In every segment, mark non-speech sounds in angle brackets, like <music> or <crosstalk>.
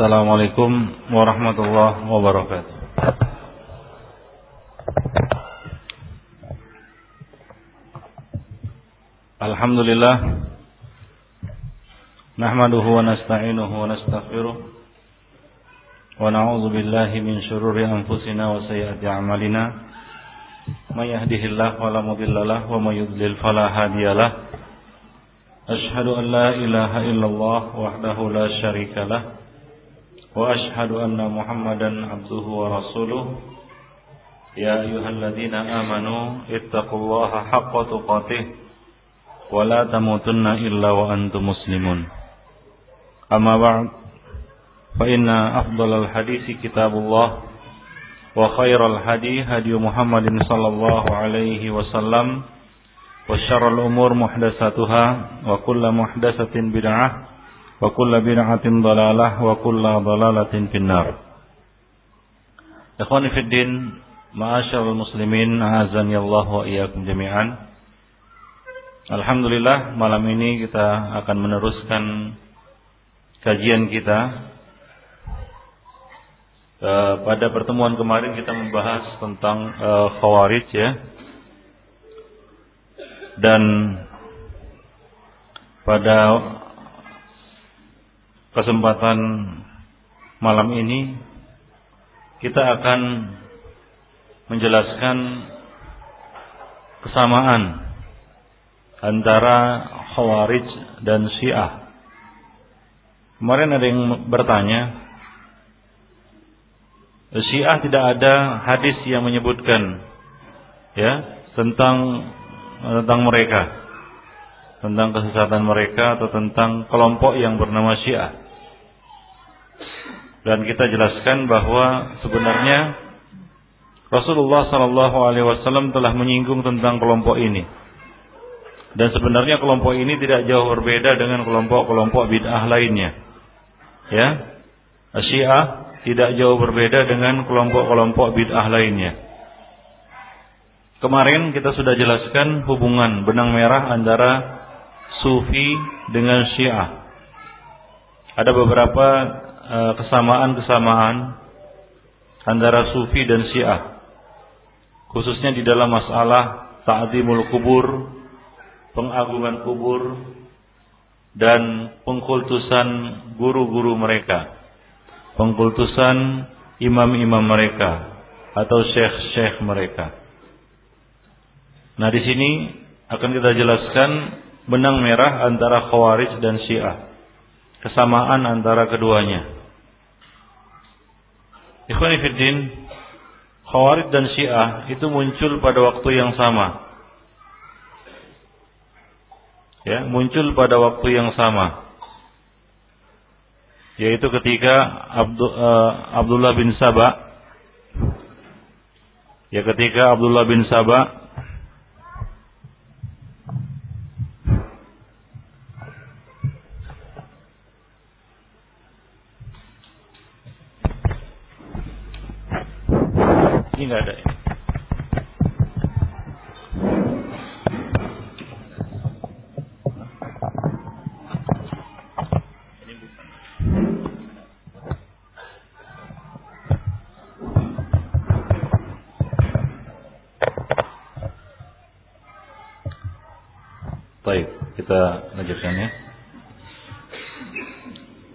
Assalamualaikum warahmatullahi wabarakatuh. Alhamdulillah Nahmaduhu wa nasta'inuhu wa nastaghfiruh Wa na'udzu billahi min syururi anfusina wa sayyiati a'malina. May yahdihillahu fala wa may yudlil fala hadiyalah Ashhadu an la ilaha illallah la syarika lah وأشهد أن محمدا عبده ورسوله. يا أيها الذين آمنوا اتقوا الله حق تقاته ولا تموتن إلا وأنتم مسلمون. أما بعد فإن أفضل الحديث كتاب الله وخير الهدي هدي محمد صلى الله عليه وسلم وشر الأمور محدثاتها وكل محدثة بدعة bid'atin dalalah wa kulla dalalatin finnar. Ikhwani fid din, ma'asyiral muslimin, azani Allah wa iyyakum jami'an. Alhamdulillah malam ini kita akan meneruskan kajian kita. Uh, pada pertemuan kemarin kita membahas tentang uh, khawarij ya. Dan pada kesempatan malam ini kita akan menjelaskan kesamaan antara Khawarij dan Syiah. Kemarin ada yang bertanya, Syiah tidak ada hadis yang menyebutkan ya tentang tentang mereka tentang kesesatan mereka atau tentang kelompok yang bernama Syiah. Dan kita jelaskan bahwa sebenarnya Rasulullah Shallallahu Alaihi Wasallam telah menyinggung tentang kelompok ini. Dan sebenarnya kelompok ini tidak jauh berbeda dengan kelompok-kelompok bid'ah lainnya. Ya, Syiah tidak jauh berbeda dengan kelompok-kelompok bid'ah lainnya. Kemarin kita sudah jelaskan hubungan benang merah antara Sufi dengan Syiah. Ada beberapa eh, kesamaan-kesamaan antara Sufi dan Syiah. Khususnya di dalam masalah ta'zimul kubur, pengagungan kubur dan pengkultusan guru-guru mereka. Pengkultusan imam-imam mereka atau syekh-syekh mereka. Nah, di sini akan kita jelaskan benang merah antara Khawarij dan Syiah. Kesamaan antara keduanya. Ikhwani fiddin, Khawarij dan Syiah itu muncul pada waktu yang sama. Ya, muncul pada waktu yang sama. Yaitu ketika Abdul, uh, Abdullah bin Sabah Ya ketika Abdullah bin Sabah Ini nggak ada. Baik, kita lanjutkan ya.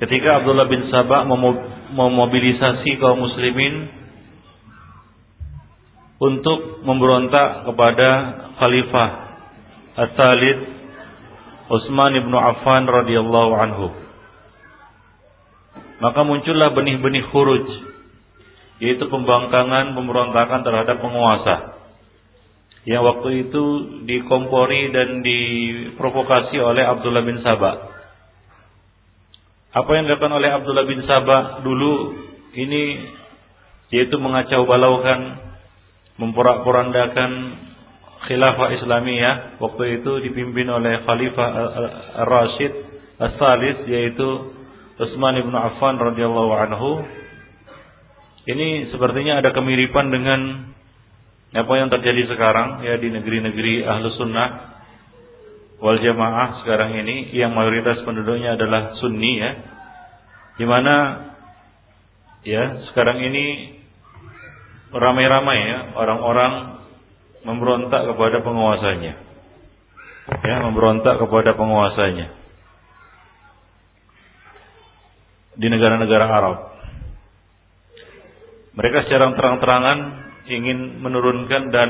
Ketika Abdullah bin Sabah memobilisasi kaum muslimin untuk memberontak kepada Khalifah Ats-Tsalits Utsman bin Affan radhiyallahu anhu. Maka muncullah benih-benih khuruj yaitu pembangkangan pemberontakan terhadap penguasa yang waktu itu dikompori dan diprovokasi oleh Abdullah bin Sabah. Apa yang dilakukan oleh Abdullah bin Sabah dulu ini yaitu mengacau balaukan memporak-porandakan khilafah Islamiyah waktu itu dipimpin oleh Khalifah Ar-Rashid As-Salis yaitu Utsman bin Affan radhiyallahu anhu. Ini sepertinya ada kemiripan dengan apa yang terjadi sekarang ya di negeri-negeri ahlu sunnah wal jamaah sekarang ini yang mayoritas penduduknya adalah sunni ya di mana ya sekarang ini ramai-ramai ya orang-orang memberontak kepada penguasanya. Ya, memberontak kepada penguasanya. Di negara-negara Arab. Mereka secara terang-terangan ingin menurunkan dan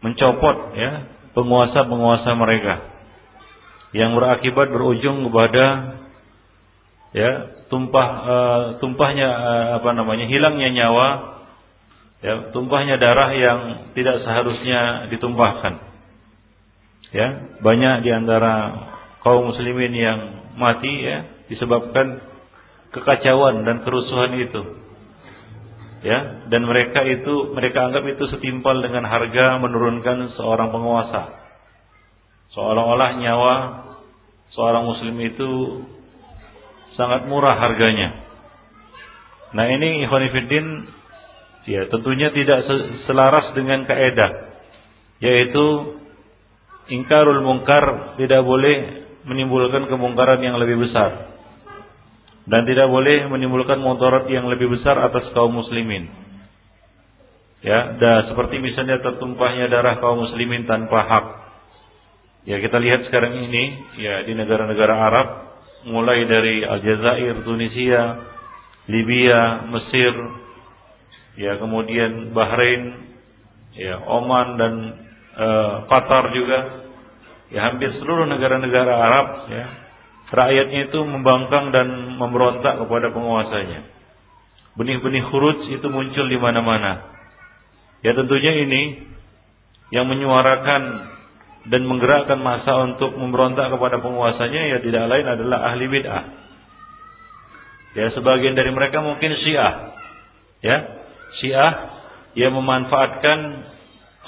mencopot ya penguasa-penguasa mereka yang berakibat berujung kepada ya tumpah uh, tumpahnya uh, apa namanya hilangnya nyawa ya tumpahnya darah yang tidak seharusnya ditumpahkan. Ya banyak di antara kaum muslimin yang mati ya disebabkan kekacauan dan kerusuhan itu. Ya dan mereka itu mereka anggap itu setimpal dengan harga menurunkan seorang penguasa. Seolah-olah nyawa seorang muslim itu sangat murah harganya. Nah ini ikhwanifiddin ya tentunya tidak selaras dengan kaedah yaitu ingkarul mungkar tidak boleh menimbulkan kemungkaran yang lebih besar dan tidak boleh menimbulkan mudarat yang lebih besar atas kaum muslimin. Ya, dan seperti misalnya tertumpahnya darah kaum muslimin tanpa hak. Ya, kita lihat sekarang ini ya di negara-negara Arab mulai dari Aljazair, Tunisia, Libya, Mesir, ya kemudian Bahrain, ya Oman dan uh, Qatar juga, ya hampir seluruh negara-negara Arab, ya rakyatnya itu membangkang dan memberontak kepada penguasanya. Benih-benih khuruj itu muncul di mana-mana. Ya tentunya ini yang menyuarakan dan menggerakkan masa untuk memberontak kepada penguasanya ya tidak lain adalah ahli bid'ah. Ya sebagian dari mereka mungkin Syiah. Ya, Syiah yang memanfaatkan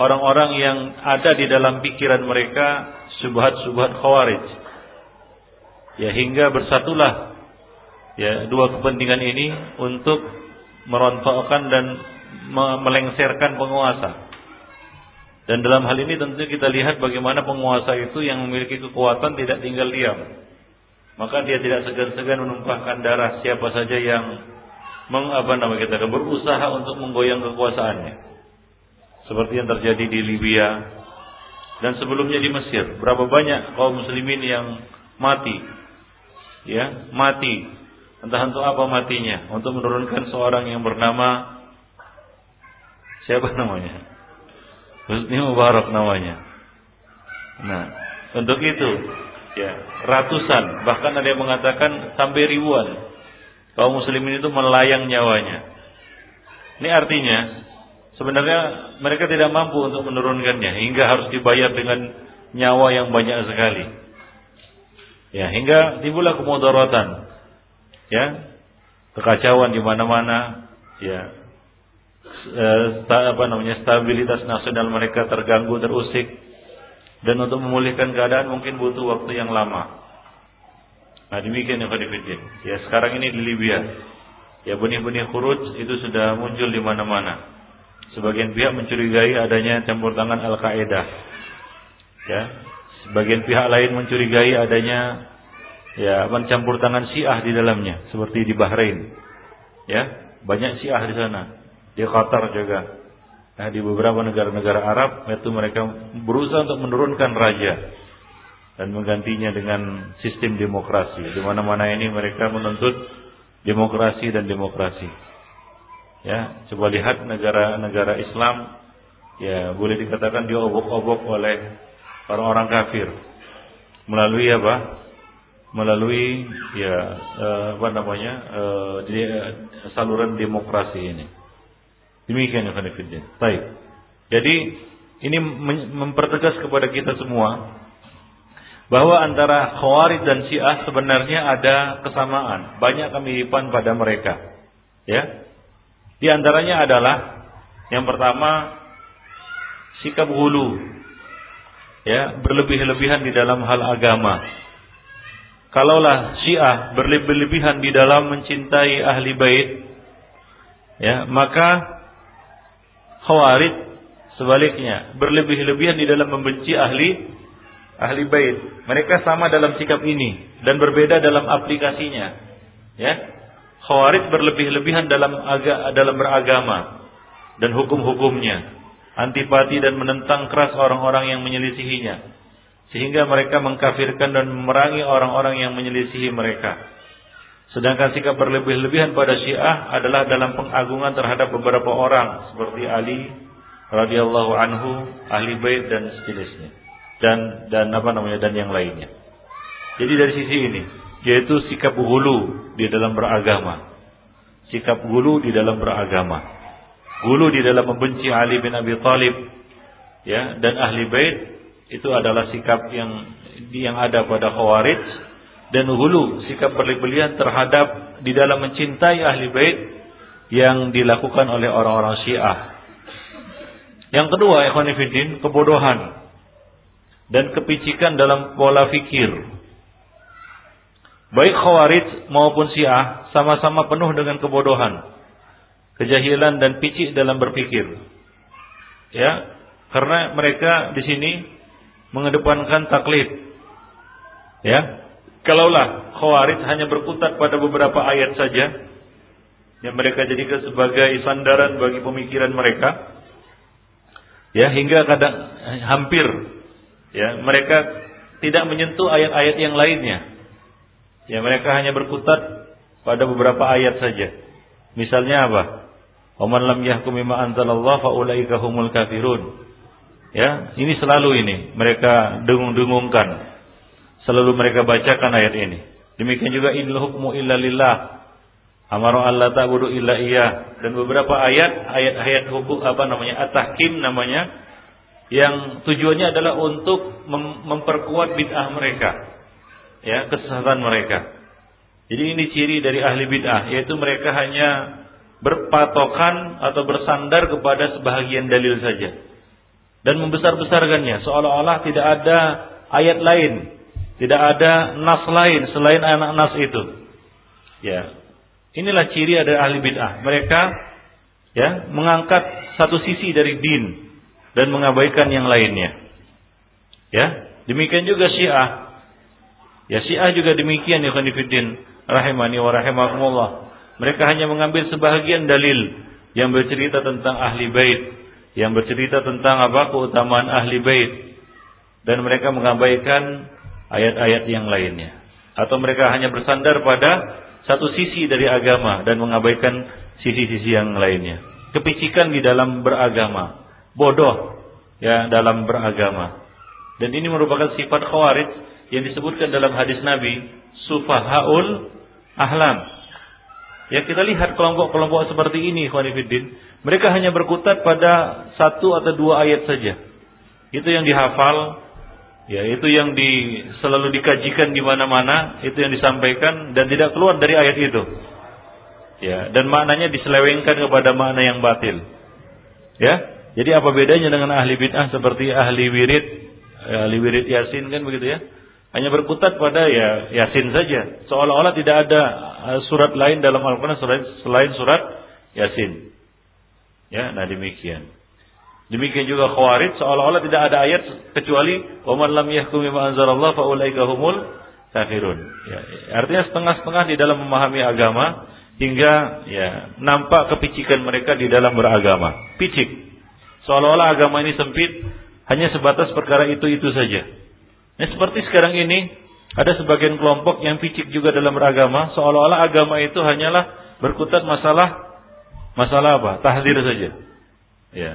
orang-orang yang ada di dalam pikiran mereka subhat-subhat khawarij. Ya hingga bersatulah ya dua kepentingan ini untuk merontokkan dan melengserkan penguasa. Dan dalam hal ini tentu kita lihat bagaimana penguasa itu yang memiliki kekuatan tidak tinggal diam. Maka dia tidak segan-segan menumpahkan darah siapa saja yang meng, apa nama kita berusaha untuk menggoyang kekuasaannya. Seperti yang terjadi di Libya dan sebelumnya di Mesir. Berapa banyak kaum muslimin yang mati. Ya, mati. Entah untuk apa matinya, untuk menurunkan seorang yang bernama siapa namanya? Husni Mubarak namanya. Nah, untuk itu ya ratusan bahkan ada yang mengatakan sampai ribuan kaum muslimin itu melayang nyawanya. Ini artinya sebenarnya mereka tidak mampu untuk menurunkannya hingga harus dibayar dengan nyawa yang banyak sekali. Ya, hingga timbullah kemudaratan. Ya. Kekacauan di mana-mana, ya eh, apa namanya stabilitas nasional mereka terganggu terusik dan untuk memulihkan keadaan mungkin butuh waktu yang lama. Nah demikian yang Khadifidin. Ya sekarang ini di Libya. Ya benih-benih khuruj itu sudah muncul di mana-mana. Sebagian pihak mencurigai adanya campur tangan Al-Qaeda. Ya. Sebagian pihak lain mencurigai adanya ya mencampur tangan Syiah di dalamnya seperti di Bahrain. Ya, banyak Syiah di sana di Qatar juga. Nah, di beberapa negara-negara Arab itu mereka berusaha untuk menurunkan raja dan menggantinya dengan sistem demokrasi. Di mana-mana ini mereka menuntut demokrasi dan demokrasi. Ya, coba lihat negara-negara Islam ya boleh dikatakan diobok-obok oleh orang-orang kafir melalui apa? Melalui ya eh, apa namanya? Eh, saluran demokrasi ini. Demikian ya. Baik. Jadi ini mempertegas kepada kita semua bahwa antara Khawarij dan Syiah sebenarnya ada kesamaan, banyak kemiripan pada mereka. Ya. Di antaranya adalah yang pertama sikap hulu. Ya, berlebih-lebihan di dalam hal agama. Kalaulah Syiah berlebih-lebihan di dalam mencintai ahli bait, ya, maka Khawarij sebaliknya berlebih-lebihan di dalam membenci ahli ahli bait. Mereka sama dalam sikap ini dan berbeda dalam aplikasinya. Ya. Khawarij berlebih-lebihan dalam aga, dalam beragama dan hukum-hukumnya, antipati dan menentang keras orang-orang yang menyelisihinya, sehingga mereka mengkafirkan dan memerangi orang-orang yang menyelisihi mereka. Sedangkan sikap berlebih-lebihan pada Syiah adalah dalam pengagungan terhadap beberapa orang seperti Ali radhiyallahu anhu, ahli bait dan sejenisnya. Dan dan apa namanya dan yang lainnya. Jadi dari sisi ini yaitu sikap gulu di dalam beragama. Sikap gulu di dalam beragama. Gulu di dalam membenci Ali bin Abi Thalib ya dan ahli bait itu adalah sikap yang yang ada pada Khawarij dan gulu sikap berlebihan terhadap di dalam mencintai ahli bait yang dilakukan oleh orang-orang Syiah. Yang kedua, ikhwanifidin, kebodohan dan kepicikan dalam pola fikir Baik Khawarij maupun Syiah sama-sama penuh dengan kebodohan, kejahilan dan picik dalam berpikir. Ya, karena mereka di sini mengedepankan taklid. Ya, kalaulah Khawarij hanya berkutat pada beberapa ayat saja yang mereka jadikan sebagai sandaran bagi pemikiran mereka, ya hingga kadang hampir ya mereka tidak menyentuh ayat-ayat yang lainnya Ya mereka hanya berkutat pada beberapa ayat saja. Misalnya apa? Oman lam yahkum bima anzalallah faulaika humul kafirun. Ya, ini selalu ini mereka dengung-dengungkan. Selalu mereka bacakan ayat ini. Demikian juga innal hukmu illa lillah. Amaru alla ta'budu illa iya dan beberapa ayat ayat-ayat hukum apa namanya at-tahkim namanya yang tujuannya adalah untuk mem memperkuat bid'ah mereka ya kesesatan mereka. Jadi ini ciri dari ahli bid'ah yaitu mereka hanya berpatokan atau bersandar kepada sebahagian dalil saja dan membesar-besarkannya seolah-olah tidak ada ayat lain, tidak ada nas lain selain anak nas itu. Ya. Inilah ciri dari ahli bid'ah. Mereka ya mengangkat satu sisi dari din dan mengabaikan yang lainnya. Ya, demikian juga Syiah Ya Syiah juga demikian ya Khanifidin rahimani wa rahimakumullah. Mereka hanya mengambil sebahagian dalil yang bercerita tentang ahli bait, yang bercerita tentang apa keutamaan ahli bait dan mereka mengabaikan ayat-ayat yang lainnya. Atau mereka hanya bersandar pada satu sisi dari agama dan mengabaikan sisi-sisi yang lainnya. Kepicikan di dalam beragama, bodoh ya dalam beragama. Dan ini merupakan sifat khawarij yang disebutkan dalam hadis Nabi sufahaul ahlam. Ya kita lihat kelompok-kelompok seperti ini, Khonifuddin. Mereka hanya berkutat pada satu atau dua ayat saja. Itu yang dihafal, ya itu yang di, selalu dikajikan di mana-mana, itu yang disampaikan dan tidak keluar dari ayat itu. Ya, dan maknanya diselewengkan kepada makna yang batil. Ya, jadi apa bedanya dengan ahli bid'ah seperti ahli wirid, ahli wirid yasin kan begitu ya? hanya berkutat pada ya Yasin saja. Seolah-olah tidak ada uh, surat lain dalam Al-Quran selain, surat Yasin. Ya, nah demikian. Demikian juga Khawarij seolah-olah tidak ada ayat kecuali waman lam yahkum bima anzalallah fa ulaika humul kafirun. Ya, artinya setengah-setengah di dalam memahami agama hingga ya nampak kepicikan mereka di dalam beragama. Picik. Seolah-olah agama ini sempit hanya sebatas perkara itu-itu saja. Nah, seperti sekarang ini ada sebagian kelompok yang picik juga dalam beragama, seolah-olah agama itu hanyalah berkutat masalah masalah apa? Tahdir saja. Ya.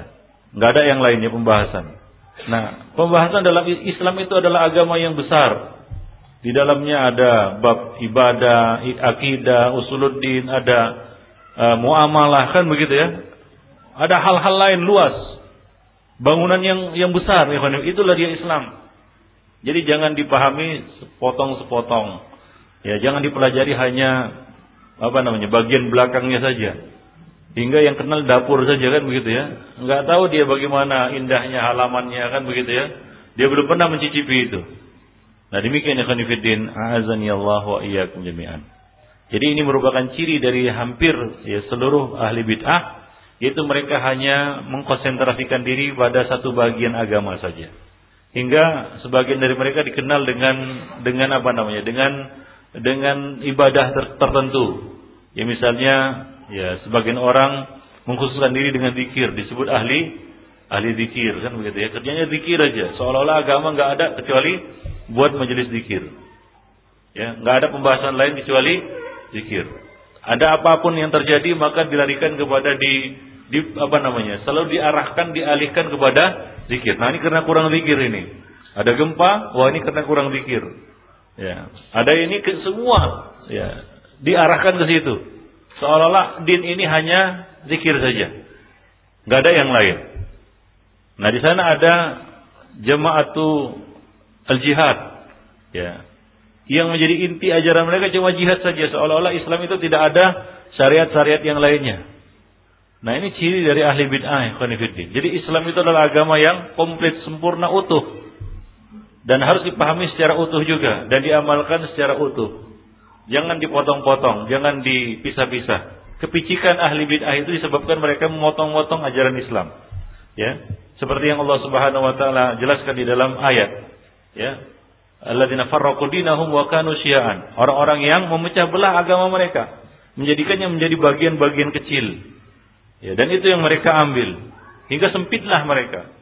nggak ada yang lainnya pembahasan. Nah, pembahasan dalam Islam itu adalah agama yang besar. Di dalamnya ada bab ibadah, akidah, usuluddin, ada uh, muamalah kan begitu ya. Ada hal-hal lain luas. Bangunan yang yang besar, itulah dia Islam. Jadi jangan dipahami sepotong-sepotong. Ya, jangan dipelajari hanya apa namanya bagian belakangnya saja. Hingga yang kenal dapur saja kan begitu ya. Enggak tahu dia bagaimana indahnya halamannya kan begitu ya. Dia belum pernah mencicipi itu. Nah demikian ya khonifuddin. A'azani Allah wa iyyakum jami'an. Jadi ini merupakan ciri dari hampir ya seluruh ahli bid'ah yaitu mereka hanya mengkonsentrasikan diri pada satu bagian agama saja. Hingga sebagian dari mereka dikenal dengan dengan apa namanya? Dengan dengan ibadah ter, tertentu. Ya misalnya ya sebagian orang mengkhususkan diri dengan zikir. Disebut ahli ahli zikir kan begitu ya? Kerjanya zikir aja. Seolah-olah agama nggak ada kecuali buat majelis zikir. Ya nggak ada pembahasan lain kecuali zikir ada apa pun yang terjadi maka dilarikan kepada di di apa namanya selalu diarahkan dialihkan kepada zikir nah ini karena kurang zikir ini ada gempa wah ini karena kurang zikir ya ada ini ke semua ya diarahkan ke situ. Seolah-olah din ini hanya zikir saja. Gak ada yang lain. Nah di sana ada jemaatu al-jihad. Ya. Yang menjadi inti ajaran mereka cuma jihad saja. Seolah-olah Islam itu tidak ada syariat-syariat yang lainnya. Nah ini ciri dari ahli bid'ah Jadi Islam itu adalah agama yang komplit, sempurna, utuh. Dan harus dipahami secara utuh juga. Dan diamalkan secara utuh. Jangan dipotong-potong, jangan dipisah-pisah. Kepicikan ahli bid'ah itu disebabkan mereka memotong-motong ajaran Islam. Ya, seperti yang Allah Subhanahu wa taala jelaskan di dalam ayat, ya. Alladzina farraqu dinahum wa kanu syi'an. Orang-orang yang memecah belah agama mereka, menjadikannya menjadi bagian-bagian kecil. Ya, dan itu yang mereka ambil. Hingga sempitlah mereka.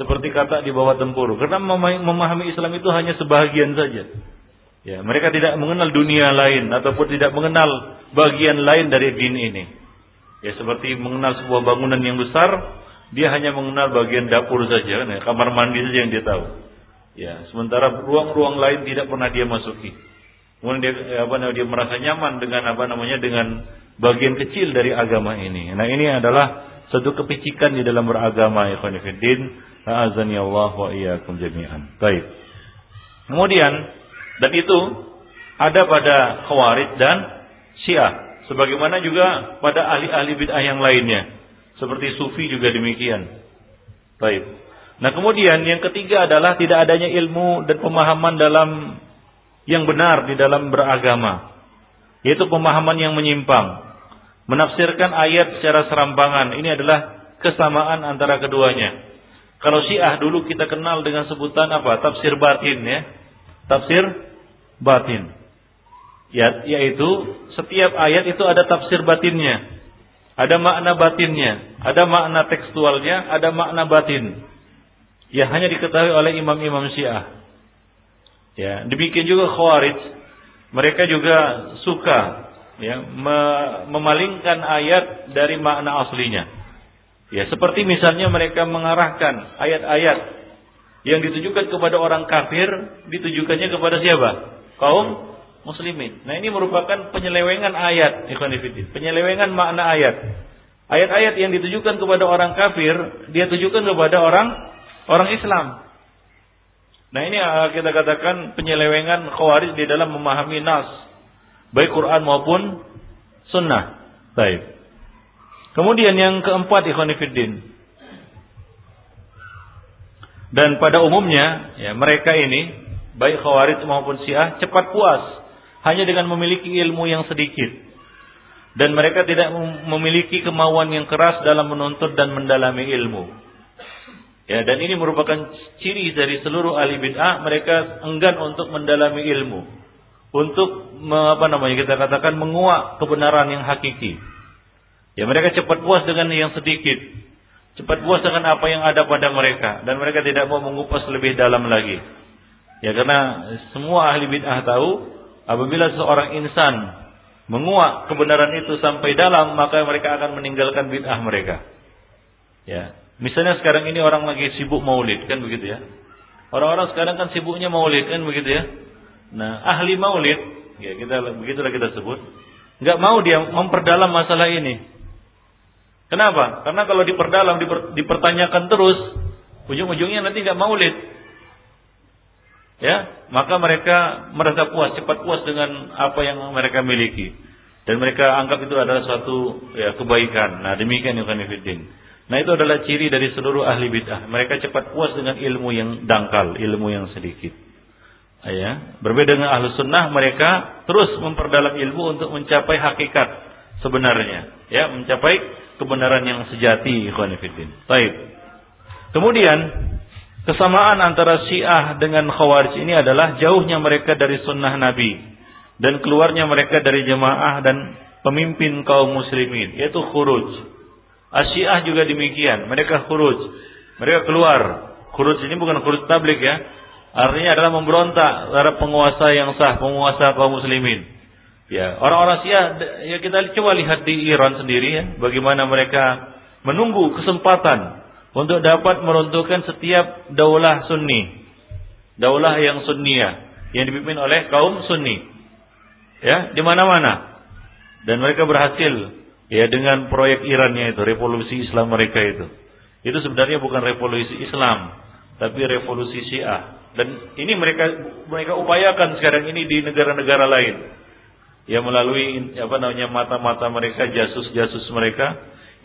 Seperti kata di bawah tempur. Karena memahami Islam itu hanya sebahagian saja. Ya, mereka tidak mengenal dunia lain ataupun tidak mengenal bagian lain dari din ini. Ya, seperti mengenal sebuah bangunan yang besar, dia hanya mengenal bagian dapur saja, kan, ya, kamar mandi saja yang dia tahu. Ya, sementara ruang-ruang lain tidak pernah dia masuki. Kemudian dia ya, apa namanya dia merasa nyaman dengan apa namanya dengan bagian kecil dari agama ini. Nah, ini adalah satu kepicikan di dalam beragama ya khonifuddin. Azani Allah wa iyyakum jami'an. Baik. Kemudian dan itu ada pada Khawarij dan Syiah. Sebagaimana juga pada ahli-ahli bid'ah yang lainnya. Seperti Sufi juga demikian. Baik. Nah kemudian yang ketiga adalah tidak adanya ilmu dan pemahaman dalam yang benar di dalam beragama. Yaitu pemahaman yang menyimpang. Menafsirkan ayat secara serampangan. Ini adalah kesamaan antara keduanya. Kalau Syiah dulu kita kenal dengan sebutan apa? Tafsir batin ya. Tafsir batin. Ya, yaitu setiap ayat itu ada tafsir batinnya. Ada makna batinnya, ada makna tekstualnya, ada makna batin. Ya hanya diketahui oleh imam-imam Syiah. Ya, demikian juga Khawarij. Mereka juga suka ya memalingkan ayat dari makna aslinya. Ya, seperti misalnya mereka mengarahkan ayat-ayat yang ditujukan kepada orang kafir ditujukannya kepada siapa? kaum muslimin. Nah ini merupakan penyelewengan ayat. Penyelewengan makna ayat. Ayat-ayat yang ditujukan kepada orang kafir, dia tujukan kepada orang orang Islam. Nah ini kita katakan penyelewengan khawarij di dalam memahami nas. Baik Quran maupun sunnah. Baik. Kemudian yang keempat ikhwanifidin. Dan pada umumnya ya mereka ini baik khawarij maupun syiah cepat puas hanya dengan memiliki ilmu yang sedikit dan mereka tidak memiliki kemauan yang keras dalam menuntut dan mendalami ilmu. Ya, dan ini merupakan ciri dari seluruh ahli bid'ah, mereka enggan untuk mendalami ilmu. Untuk apa namanya kita katakan menguak kebenaran yang hakiki. Ya, mereka cepat puas dengan yang sedikit. Cepat puas dengan apa yang ada pada mereka dan mereka tidak mau mengupas lebih dalam lagi. Ya karena semua ahli bid'ah tahu apabila seorang insan menguak kebenaran itu sampai dalam maka mereka akan meninggalkan bid'ah mereka. Ya. Misalnya sekarang ini orang lagi sibuk maulid kan begitu ya. Orang-orang sekarang kan sibuknya maulid kan begitu ya. Nah, ahli maulid ya kita begitulah kita sebut nggak mau dia memperdalam masalah ini. Kenapa? Karena kalau diperdalam diper, dipertanyakan terus ujung-ujungnya nanti nggak maulid ya maka mereka merasa puas cepat puas dengan apa yang mereka miliki dan mereka anggap itu adalah suatu ya kebaikan nah demikian Yukanifidin nah itu adalah ciri dari seluruh ahli bid'ah. Mereka cepat puas dengan ilmu yang dangkal ilmu yang sedikit. Ya berbeda dengan ahli sunnah mereka terus memperdalam ilmu untuk mencapai hakikat sebenarnya. Ya mencapai kebenaran yang sejati Yukanifidin baik. Kemudian Kesamaan antara Syiah dengan Khawarij ini adalah jauhnya mereka dari sunnah Nabi dan keluarnya mereka dari jemaah dan pemimpin kaum muslimin yaitu khuruj. Asyiah juga demikian, mereka khuruj. Mereka keluar. Khuruj ini bukan khuruj tablik ya. Artinya adalah memberontak terhadap penguasa yang sah, penguasa kaum muslimin. Ya, orang-orang Syiah ya kita coba lihat di Iran sendiri ya, bagaimana mereka menunggu kesempatan untuk dapat meruntuhkan setiap daulah Sunni. Daulah yang Sunniyah yang dipimpin oleh kaum Sunni. Ya, di mana-mana. Dan mereka berhasil ya dengan proyek Irannya itu, revolusi Islam mereka itu. Itu sebenarnya bukan revolusi Islam, tapi revolusi Syiah. Dan ini mereka mereka upayakan sekarang ini di negara-negara lain. Ya melalui apa namanya mata-mata mereka, jasus-jasus mereka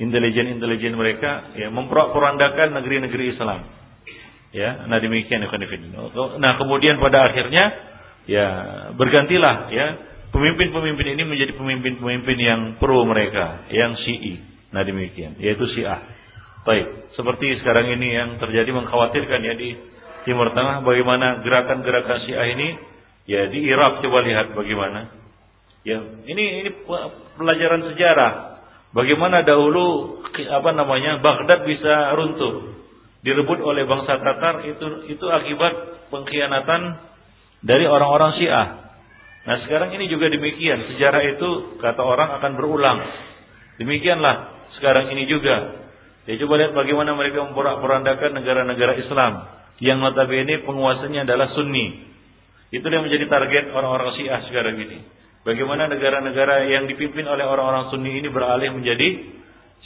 intelijen-intelijen mereka ya memperandakan negeri-negeri Islam. Ya, nah demikian Nah, kemudian pada akhirnya ya bergantilah ya pemimpin-pemimpin ini menjadi pemimpin-pemimpin yang pro mereka, yang Syi'i. Nah demikian, yaitu Syiah. Baik, seperti sekarang ini yang terjadi mengkhawatirkan ya di Timur Tengah bagaimana gerakan-gerakan Syiah ini ya di Irak coba lihat bagaimana. Ya, ini ini pelajaran sejarah Bagaimana dahulu apa namanya Baghdad bisa runtuh direbut oleh bangsa Tatar itu itu akibat pengkhianatan dari orang-orang Syiah. Nah sekarang ini juga demikian sejarah itu kata orang akan berulang. Demikianlah sekarang ini juga. Ya coba lihat bagaimana mereka memporak-porandakan negara-negara Islam yang notabene penguasanya adalah Sunni. Itu yang menjadi target orang-orang Syiah sekarang ini. Bagaimana negara-negara yang dipimpin oleh orang-orang Sunni ini beralih menjadi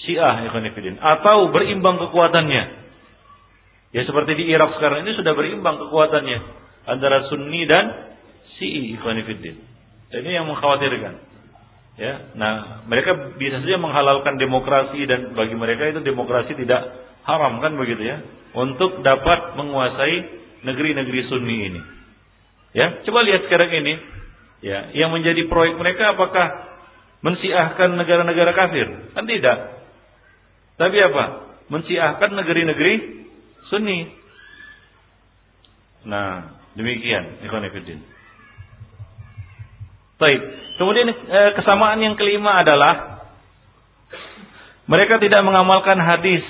Syiah atau berimbang kekuatannya. Ya seperti di Irak sekarang ini sudah berimbang kekuatannya antara Sunni dan Syi'i ikhwanifidin. Ini yang mengkhawatirkan. Ya, nah mereka bisa saja menghalalkan demokrasi dan bagi mereka itu demokrasi tidak haram kan begitu ya untuk dapat menguasai negeri-negeri Sunni ini. Ya, coba lihat sekarang ini Ya, yang menjadi proyek mereka apakah mensiahkan negara-negara kafir? Kan tidak. Tapi apa? Mensiahkan negeri-negeri Sunni. Nah, demikian ikhwan Baik. Kemudian eh, kesamaan yang kelima adalah mereka tidak mengamalkan hadis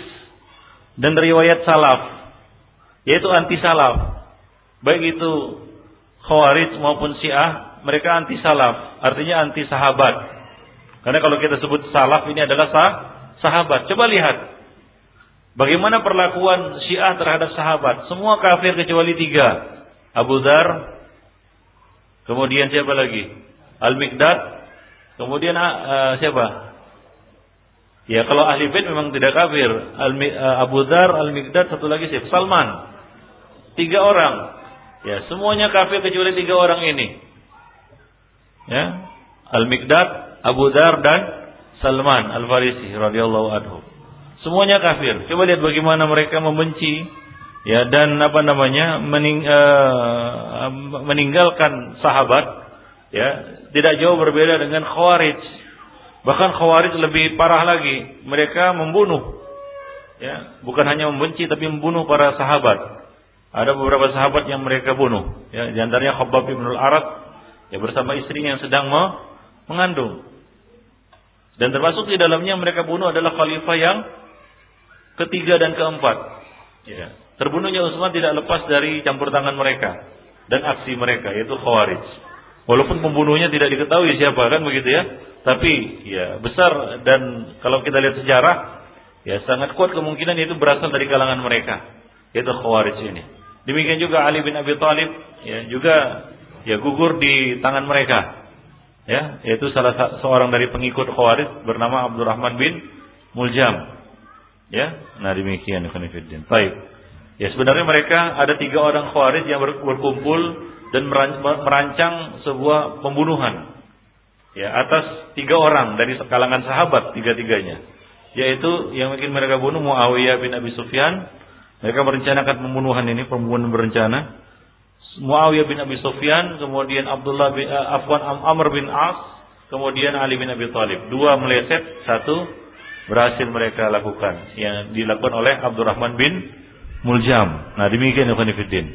dan riwayat salaf, yaitu anti salaf. Baik itu Khawarij maupun Syiah mereka anti salaf, artinya anti sahabat. Karena kalau kita sebut salaf ini adalah sah, sahabat. Coba lihat bagaimana perlakuan Syiah terhadap sahabat. Semua kafir kecuali tiga. Abu Dhar, kemudian siapa lagi? Al-Mikdad, kemudian uh, siapa? Ya kalau ahli bait memang tidak kafir. Al uh, Abu Dhar, Al-Mikdad, satu lagi siapa? Salman. Tiga orang. Ya, semuanya kafir kecuali tiga orang ini ya Al-Miqdad, Abu Dar dan Salman Al-Farisi radhiyallahu anhu. Semuanya kafir. Coba lihat bagaimana mereka membenci ya dan apa namanya mening, uh, meninggalkan sahabat ya tidak jauh berbeda dengan Khawarij. Bahkan Khawarij lebih parah lagi. Mereka membunuh ya, bukan hanya membenci tapi membunuh para sahabat. Ada beberapa sahabat yang mereka bunuh ya, di antaranya Khabbab bin Al-Arat ya bersama istrinya yang sedang mengandung. Dan termasuk di dalamnya mereka bunuh adalah khalifah yang ketiga dan keempat. Ya. Terbunuhnya Utsman tidak lepas dari campur tangan mereka dan aksi mereka yaitu Khawarij. Walaupun pembunuhnya tidak diketahui siapa kan begitu ya, tapi ya besar dan kalau kita lihat sejarah ya sangat kuat kemungkinan itu berasal dari kalangan mereka yaitu Khawarij ini. Demikian juga Ali bin Abi Thalib ya juga ya gugur di tangan mereka. Ya, yaitu salah seorang dari pengikut Khawarij bernama Abdurrahman bin Muljam. Ya, nah demikian Khonifuddin. Baik. Ya sebenarnya mereka ada tiga orang Khawarij yang berkumpul dan merancang sebuah pembunuhan. Ya, atas tiga orang dari kalangan sahabat tiga-tiganya. Yaitu yang mungkin mereka bunuh Muawiyah bin Abi Sufyan. Mereka merencanakan pembunuhan ini, pembunuhan berencana. Muawiyah bin Abi Sufyan, kemudian Abdullah bin uh, Afwan Amr bin As, kemudian Ali bin Abi Thalib. Dua meleset, satu berhasil mereka lakukan yang dilakukan oleh Abdurrahman bin Muljam. Nah, demikian Ibn.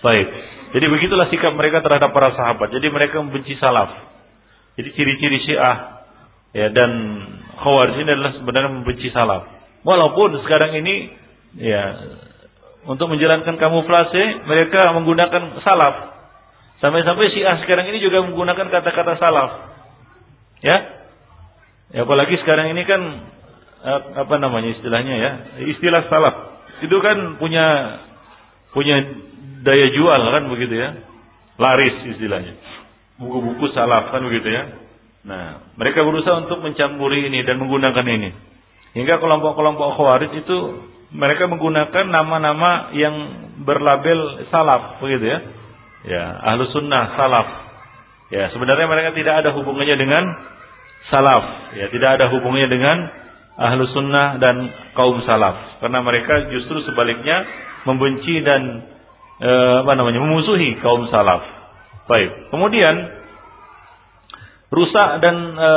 Baik. Jadi begitulah sikap mereka terhadap para sahabat. Jadi mereka membenci salaf. Jadi ciri-ciri Syiah Ya dan Khawarij ini adalah sebenarnya membenci salaf. Walaupun sekarang ini ya untuk menjalankan kamuflase mereka menggunakan salaf. Sampai-sampai Syiah sekarang ini juga menggunakan kata-kata salaf. Ya. Ya apalagi sekarang ini kan apa namanya istilahnya ya? Istilah salaf. Itu kan punya punya daya jual kan begitu ya. Laris istilahnya. Buku-buku salaf kan begitu ya. Nah, mereka berusaha untuk mencampuri ini dan menggunakan ini. Hingga kelompok-kelompok khawarij itu mereka menggunakan nama-nama yang berlabel salaf, begitu ya. Ya, ahlu sunnah salaf. Ya, sebenarnya mereka tidak ada hubungannya dengan salaf. Ya, tidak ada hubungannya dengan ahlu sunnah dan kaum salaf. Karena mereka justru sebaliknya membenci dan eh, apa namanya memusuhi kaum salaf. Baik. Kemudian rusak dan e,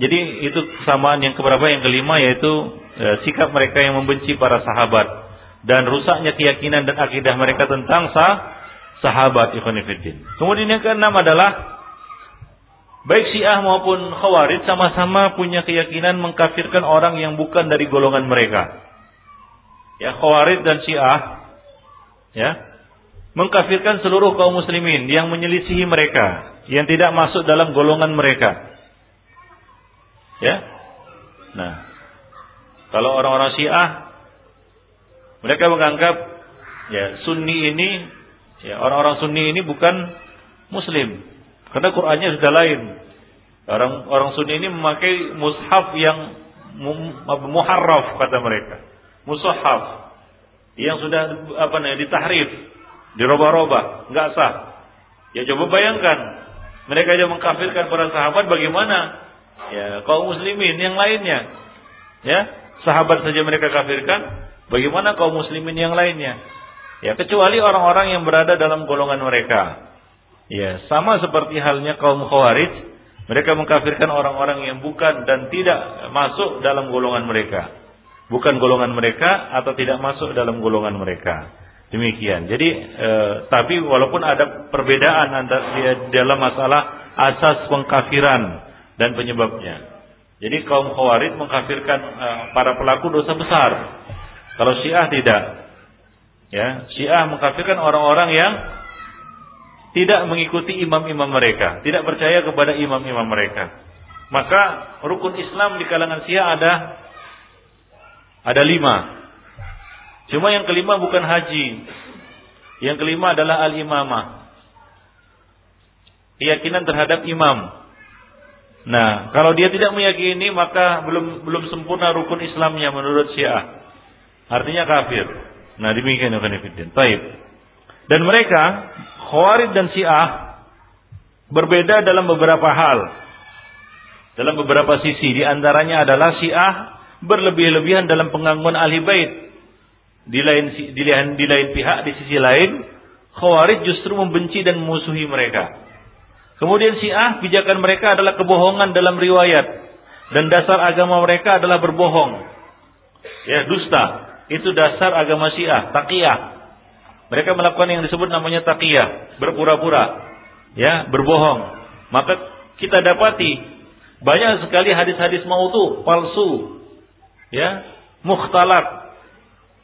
jadi itu kesamaan yang keberapa yang kelima yaitu e, sikap mereka yang membenci para sahabat dan rusaknya keyakinan dan akidah mereka tentang sah, sahabat Ikhwanifiddin. Kemudian yang keenam adalah baik Syiah maupun Khawarij sama-sama punya keyakinan mengkafirkan orang yang bukan dari golongan mereka. Ya, Khawarij dan Syiah ya mengkafirkan seluruh kaum muslimin yang menyelisihi mereka yang tidak masuk dalam golongan mereka. Ya. Nah, kalau orang-orang Syiah mereka menganggap ya Sunni ini ya orang-orang Sunni ini bukan muslim karena Qur'annya sudah lain. Orang orang Sunni ini memakai mushaf yang muharraf kata mereka. Mushaf yang sudah apa namanya ditahrif, dirubah-rubah, enggak sah. Ya coba bayangkan mereka aja mengkafirkan para sahabat bagaimana ya kaum muslimin yang lainnya. Ya, sahabat saja mereka kafirkan, bagaimana kaum muslimin yang lainnya? Ya, kecuali orang-orang yang berada dalam golongan mereka. Ya, sama seperti halnya kaum Khawarij, mereka mengkafirkan orang-orang yang bukan dan tidak masuk dalam golongan mereka. Bukan golongan mereka atau tidak masuk dalam golongan mereka. Demikian. Jadi e, tapi walaupun ada perbedaan antara dalam masalah asas pengkafiran dan penyebabnya. Jadi kaum Khawarij mengkafirkan e, para pelaku dosa besar. Kalau Syiah tidak. Ya, Syiah mengkafirkan orang-orang yang tidak mengikuti imam-imam mereka, tidak percaya kepada imam-imam mereka. Maka rukun Islam di kalangan Syiah ada ada lima. Cuma yang kelima bukan haji. Yang kelima adalah al-imamah. Keyakinan terhadap imam. Nah, kalau dia tidak meyakini maka belum belum sempurna rukun Islamnya menurut Syiah. Artinya kafir. Nah, demikian Fiddin. Taib. Dan mereka Khawarij dan Syiah berbeda dalam beberapa hal. Dalam beberapa sisi di antaranya adalah Syiah berlebih-lebihan dalam pengakuan ahli bait di lain di lain di lain pihak di sisi lain Khawarij justru membenci dan memusuhi mereka. Kemudian Syiah pijakan mereka adalah kebohongan dalam riwayat dan dasar agama mereka adalah berbohong. Ya, dusta. Itu dasar agama Syiah, taqiyah. Mereka melakukan yang disebut namanya taqiyah, berpura-pura. Ya, berbohong. Maka kita dapati banyak sekali hadis-hadis maudhu, palsu. Ya, mukhtalat,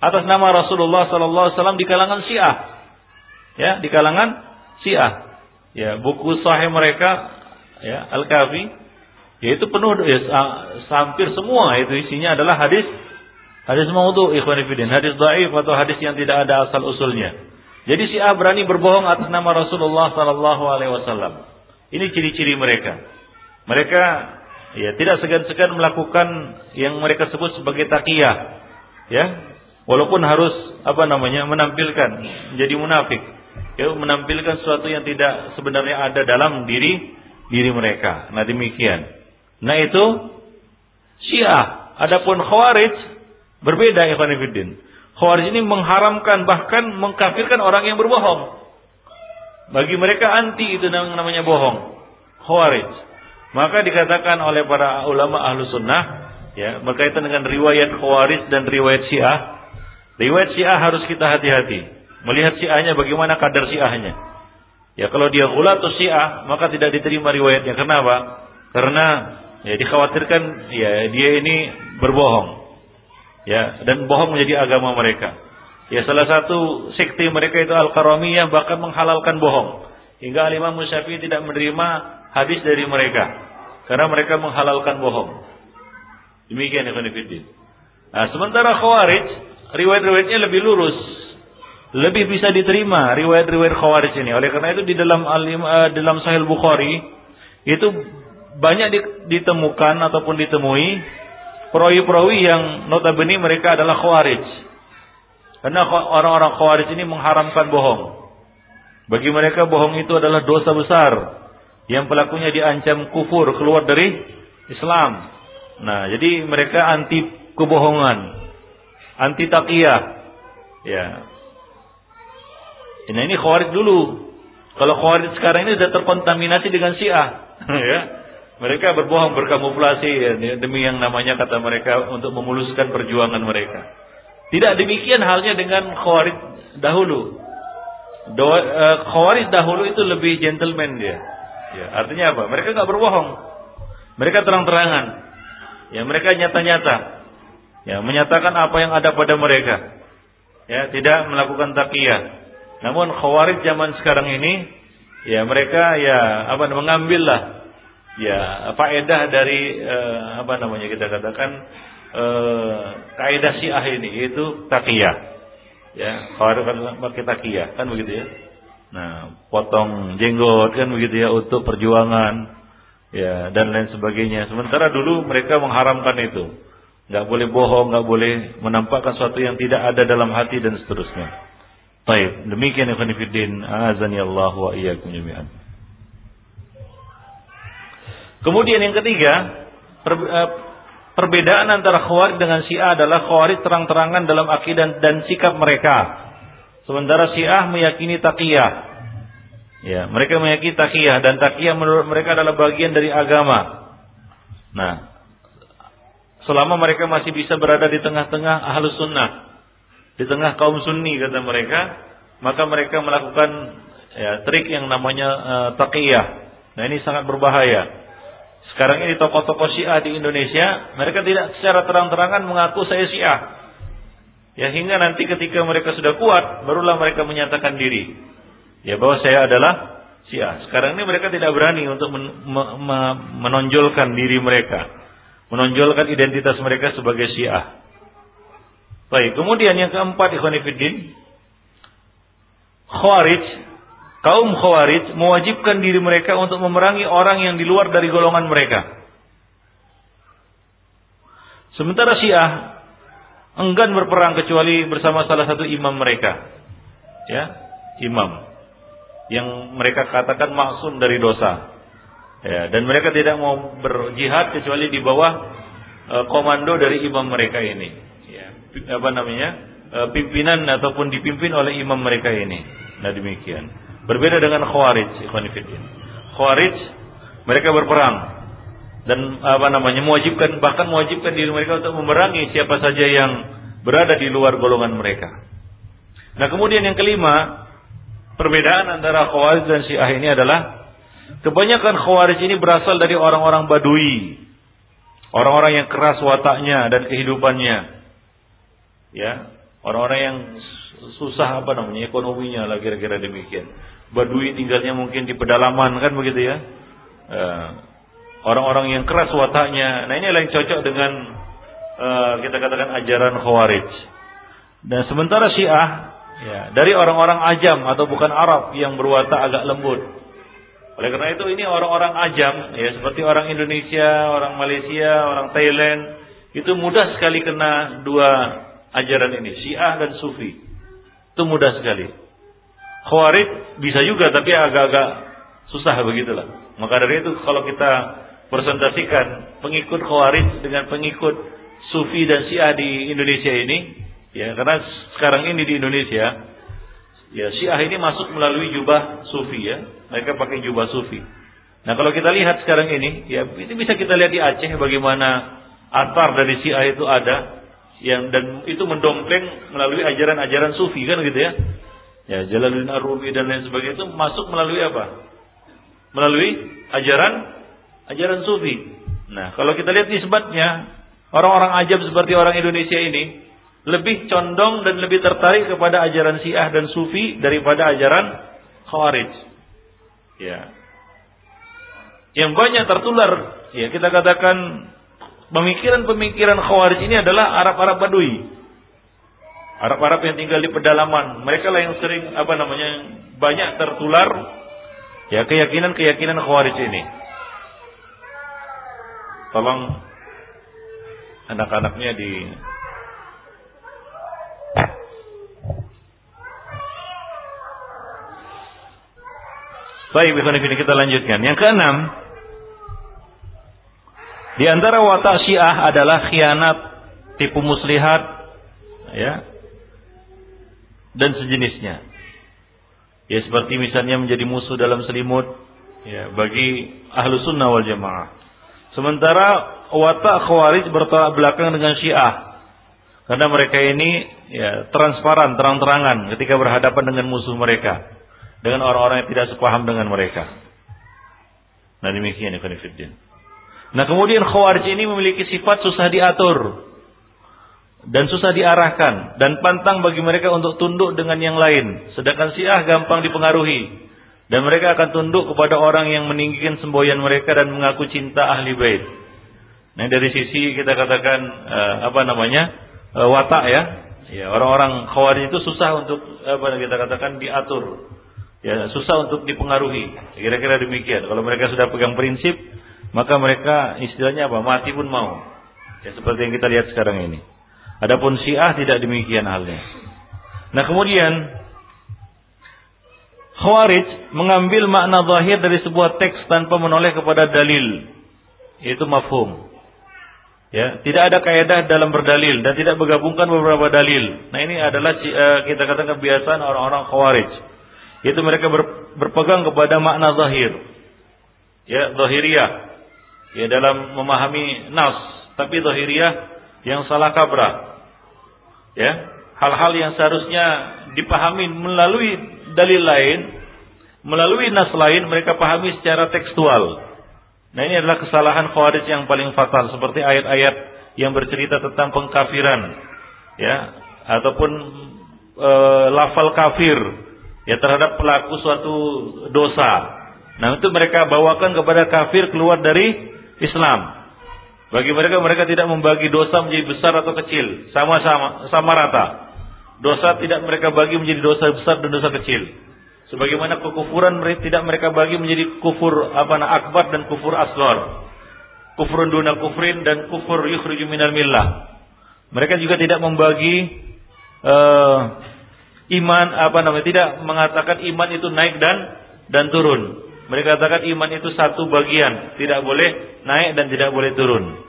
atas nama Rasulullah sallallahu alaihi wasallam di kalangan Syiah. Ya, di kalangan Syiah. Ya, buku sahih mereka ya, Al-Kafi yaitu penuh ya, hampir semua itu isinya adalah hadis hadis maudhu ikhwan fillah, hadis dhaif atau hadis yang tidak ada asal usulnya. Jadi Syiah berani berbohong atas nama Rasulullah sallallahu alaihi wasallam. Ini ciri-ciri mereka. Mereka ya tidak segan-segan melakukan yang mereka sebut sebagai takiyah. Ya, walaupun harus apa namanya menampilkan menjadi munafik. Ya menampilkan sesuatu yang tidak sebenarnya ada dalam diri diri mereka. Nah demikian. Nah itu Syiah. Adapun Khawarij berbeda Fiddin Khawarij ini mengharamkan bahkan mengkafirkan orang yang berbohong. Bagi mereka anti itu namanya bohong. Khawarij. Maka dikatakan oleh para ulama ahlu sunnah ya berkaitan dengan riwayat Khawarij dan riwayat Syiah Riwayat Syiah harus kita hati-hati. Melihat Syiahnya bagaimana kadar Syiahnya. Ya kalau dia atau Syiah, maka tidak diterima riwayatnya. Kenapa? Karena Ya, dikhawatirkan ya dia ini berbohong. Ya, dan bohong menjadi agama mereka. Ya, salah satu sekte mereka itu Al-Karamiyah bahkan menghalalkan bohong. Hingga Imam Syafi'i tidak menerima hadis dari mereka karena mereka menghalalkan bohong. Demikian Fiddin. Nah, sementara Khawarij riwayat-riwayatnya lebih lurus. Lebih bisa diterima riwayat-riwayat Khawarij ini. Oleh karena itu di dalam uh, dalam Sahih Bukhari itu banyak ditemukan ataupun ditemui perawi-perawi yang notabene mereka adalah khawarij. Karena orang-orang khawarij ini mengharamkan bohong. Bagi mereka bohong itu adalah dosa besar yang pelakunya diancam kufur keluar dari Islam. Nah, jadi mereka anti kebohongan, anti taqiyah. Ya. Nah, ini khawarij dulu. Kalau khawarij sekarang ini sudah terkontaminasi dengan Syiah, <laughs> ya. Mereka berbohong berkamuflasi ya, demi yang namanya kata mereka untuk memuluskan perjuangan mereka. Tidak demikian halnya dengan khawarij dahulu. Do, uh, khawarij dahulu itu lebih gentleman dia. Ya, artinya apa? Mereka nggak berbohong. Mereka terang-terangan. Ya, mereka nyata-nyata. Ya, menyatakan apa yang ada pada mereka. Ya, tidak melakukan taqiyah. Namun khawarij zaman sekarang ini ya mereka ya apa mengambil lah ya faedah dari uh, apa namanya kita katakan uh, kaidah Syiah ini yaitu takiyah. Ya, kalau kan pakai takiyah kan begitu ya. Nah, potong jenggot kan begitu ya untuk perjuangan ya dan lain sebagainya. Sementara dulu mereka mengharamkan itu. Nggak boleh bohong, nggak boleh menampakkan sesuatu yang tidak ada dalam hati dan seterusnya. Baik, demikian ya Khonifuddin. Azani Allah wa iyyakum jami'an. Kemudian yang ketiga, uh, perbedaan antara Khawarij dengan Syiah adalah Khawarij terang-terangan dalam akidah dan sikap mereka. Sementara Syiah meyakini taqiyah. Ya, mereka meyakini taqiyah dan taqiyah menurut mereka adalah bagian dari agama. Nah, selama mereka masih bisa berada di tengah-tengah ahlus sunnah, di tengah kaum sunni kata mereka, maka mereka melakukan ya, trik yang namanya uh, taqiyah. Nah, ini sangat berbahaya. Sekarang ini tokoh-tokoh Syiah di Indonesia, mereka tidak secara terang-terangan mengaku saya Syiah. Ya hingga nanti ketika mereka sudah kuat, barulah mereka menyatakan diri. Ya bahwa saya adalah Syiah. Sekarang ini mereka tidak berani untuk men me menonjolkan diri mereka, menonjolkan identitas mereka sebagai Syiah. Baik, kemudian yang keempat Ikhwanifiddin, Khawarij kaum khawarij mewajibkan diri mereka untuk memerangi orang yang di luar dari golongan mereka. Sementara Syiah enggan berperang kecuali bersama salah satu imam mereka. Ya, imam yang mereka katakan maksum dari dosa. Ya, dan mereka tidak mau berjihad kecuali di bawah e, komando dari imam mereka ini. Ya, apa namanya? E, pimpinan ataupun dipimpin oleh imam mereka ini. Nah demikian. Berbeda dengan Khawarij, ikhwanifidin. Khawarij mereka berperang dan apa namanya mewajibkan bahkan mewajibkan diri mereka untuk memerangi siapa saja yang berada di luar golongan mereka. Nah, kemudian yang kelima, perbedaan antara Khawarij dan Syiah ini adalah kebanyakan Khawarij ini berasal dari orang-orang Badui. Orang-orang yang keras wataknya dan kehidupannya. Ya, orang-orang yang susah apa namanya ekonominya lah kira-kira demikian. Badui tinggalnya mungkin di pedalaman kan begitu ya. Eh, orang-orang yang keras wataknya. Nah ini yang cocok dengan uh, kita katakan ajaran Khawarij. Dan sementara Syiah ya, dari orang-orang ajam atau bukan Arab yang berwatak agak lembut. Oleh karena itu ini orang-orang ajam ya seperti orang Indonesia, orang Malaysia, orang Thailand itu mudah sekali kena dua ajaran ini, Syiah dan Sufi. Itu mudah sekali. Khawarij bisa juga tapi agak-agak susah begitulah. Maka dari itu kalau kita presentasikan pengikut Khawarij dengan pengikut Sufi dan Syiah di Indonesia ini, ya karena sekarang ini di Indonesia, ya Syiah ini masuk melalui jubah Sufi ya, mereka pakai jubah Sufi. Nah kalau kita lihat sekarang ini, ya ini bisa kita lihat di Aceh bagaimana atar dari Syiah itu ada, yang dan itu mendompleng melalui ajaran-ajaran sufi kan gitu ya. Ya, Jalaluddin Ar-Rumi dan lain sebagainya itu masuk melalui apa? Melalui ajaran ajaran sufi. Nah, kalau kita lihat nisbatnya, orang-orang ajab seperti orang Indonesia ini lebih condong dan lebih tertarik kepada ajaran Syiah dan Sufi daripada ajaran Khawarij. Ya. Yang banyak tertular, ya kita katakan pemikiran-pemikiran Khawarij ini adalah Arab-Arab Badui. Arab-Arab yang tinggal di pedalaman, mereka lah yang sering apa namanya banyak tertular ya keyakinan-keyakinan Khawarij ini. Tolong anak-anaknya di Baik, ini kita lanjutkan. Yang keenam, di antara watak Syiah adalah khianat, tipu muslihat, ya, dan sejenisnya. Ya seperti misalnya menjadi musuh dalam selimut, ya bagi ahlu sunnah wal jamaah. Sementara watak khawarij bertolak belakang dengan syiah. Karena mereka ini ya transparan, terang-terangan ketika berhadapan dengan musuh mereka. Dengan orang-orang yang tidak sepaham dengan mereka. Nah demikian ya Fiddin. Nah kemudian khawarij ini memiliki sifat susah diatur. Dan susah diarahkan. Dan pantang bagi mereka untuk tunduk dengan yang lain. Sedangkan syiah gampang dipengaruhi. Dan mereka akan tunduk kepada orang yang meninggikan semboyan mereka dan mengaku cinta ahli bait. Nah dari sisi kita katakan uh, apa namanya uh, watak ya, ya orang-orang khawarij itu susah untuk apa kita katakan diatur, ya susah untuk dipengaruhi. Kira-kira demikian. Kalau mereka sudah pegang prinsip, maka mereka istilahnya apa mati pun mau. Ya seperti yang kita lihat sekarang ini. Adapun Syiah tidak demikian halnya. Nah kemudian Khawarij mengambil makna zahir dari sebuah teks tanpa menoleh kepada dalil, yaitu mafhum. Ya, tidak ada kaidah dalam berdalil dan tidak menggabungkan beberapa dalil. Nah, ini adalah uh, kita katakan kebiasaan orang-orang Khawarij. Yaitu mereka ber, berpegang kepada makna zahir. Ya, zahiriyah. Ya, dalam memahami nas, tapi zahiriyah yang salah kabrah. Ya, hal-hal yang seharusnya dipahami melalui dalil lain, melalui nas lain mereka pahami secara tekstual. Nah ini adalah kesalahan khawarij yang paling fatal seperti ayat-ayat yang bercerita tentang pengkafiran ya ataupun e, lafal kafir ya terhadap pelaku suatu dosa. Nah itu mereka bawakan kepada kafir keluar dari Islam. Bagi mereka mereka tidak membagi dosa menjadi besar atau kecil, sama-sama sama rata. Dosa tidak mereka bagi menjadi dosa besar dan dosa kecil. Sebagaimana kekufuran mereka tidak mereka bagi menjadi kufur apa akbar dan kufur asghar. Kufur duna kufrin dan kufur yukhriju minal millah. Mereka juga tidak membagi uh, iman apa namanya tidak mengatakan iman itu naik dan dan turun. Mereka katakan iman itu satu bagian, tidak boleh naik dan tidak boleh turun.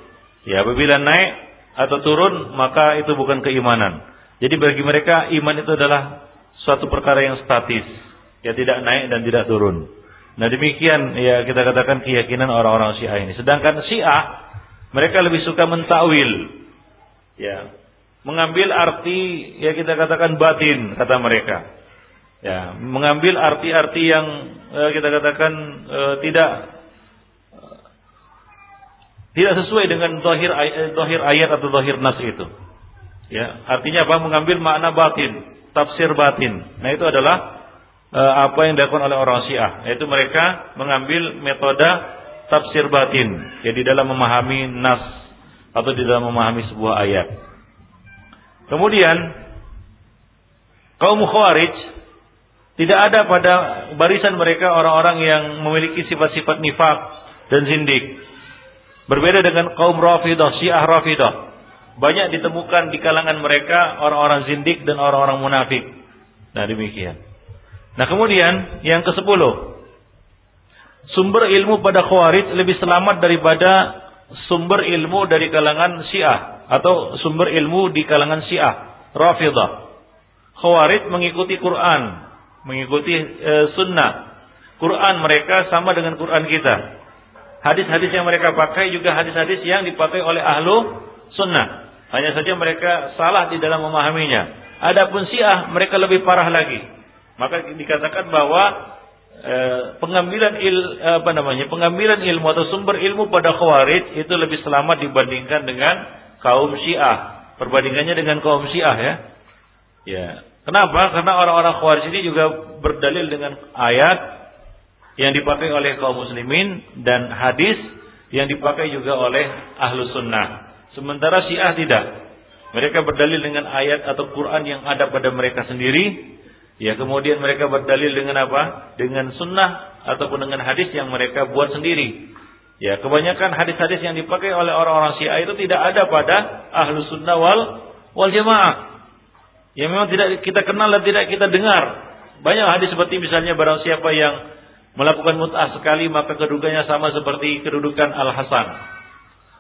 Ya, apabila naik atau turun maka itu bukan keimanan. Jadi bagi mereka iman itu adalah suatu perkara yang statis, ya tidak naik dan tidak turun. Nah demikian ya kita katakan keyakinan orang-orang Syiah ini. Sedangkan Syiah mereka lebih suka mentakwil, ya mengambil arti ya kita katakan batin kata mereka. Ya, mengambil arti-arti yang eh, kita katakan eh, tidak tidak sesuai dengan zahir ayat, zahir ayat atau zahir nas itu. Ya, artinya apa? Mengambil makna batin, tafsir batin. Nah, itu adalah uh, apa yang dilakukan oleh orang Syiah, yaitu mereka mengambil metode tafsir batin, ya dalam memahami nas atau di dalam memahami sebuah ayat. Kemudian kaum Khawarij tidak ada pada barisan mereka orang-orang yang memiliki sifat-sifat nifak dan zindik. Berbeda dengan kaum Rafidah, Syiah Rafidah banyak ditemukan di kalangan mereka orang-orang zindik dan orang-orang munafik. Nah demikian. Nah kemudian yang ke sepuluh. Sumber ilmu pada khawarij lebih selamat daripada sumber ilmu dari kalangan syiah. Atau sumber ilmu di kalangan syiah. Rafidah. Khawarij mengikuti Quran. Mengikuti e, sunnah. Quran mereka sama dengan Quran kita. Hadis-hadis yang mereka pakai juga hadis-hadis yang dipakai oleh ahlu sunnah. Hanya saja mereka salah di dalam memahaminya. Adapun Syiah mereka lebih parah lagi. Maka dikatakan bahwa eh, pengambilan il apa namanya pengambilan ilmu atau sumber ilmu pada khawarij itu lebih selamat dibandingkan dengan kaum Syiah. Perbandingannya dengan kaum Syiah ya. Ya. Kenapa? Karena orang-orang khawarij ini juga berdalil dengan ayat yang dipakai oleh kaum muslimin dan hadis yang dipakai juga oleh ahlu sunnah. Sementara Syiah tidak. Mereka berdalil dengan ayat atau Quran yang ada pada mereka sendiri. Ya kemudian mereka berdalil dengan apa? Dengan sunnah ataupun dengan hadis yang mereka buat sendiri. Ya kebanyakan hadis-hadis yang dipakai oleh orang-orang Syiah itu tidak ada pada ahlu sunnah wal wal jamaah. Yang memang tidak kita kenal dan tidak kita dengar. Banyak hadis seperti misalnya barang siapa yang melakukan mut'ah sekali maka kedudukannya sama seperti kedudukan Al Hasan.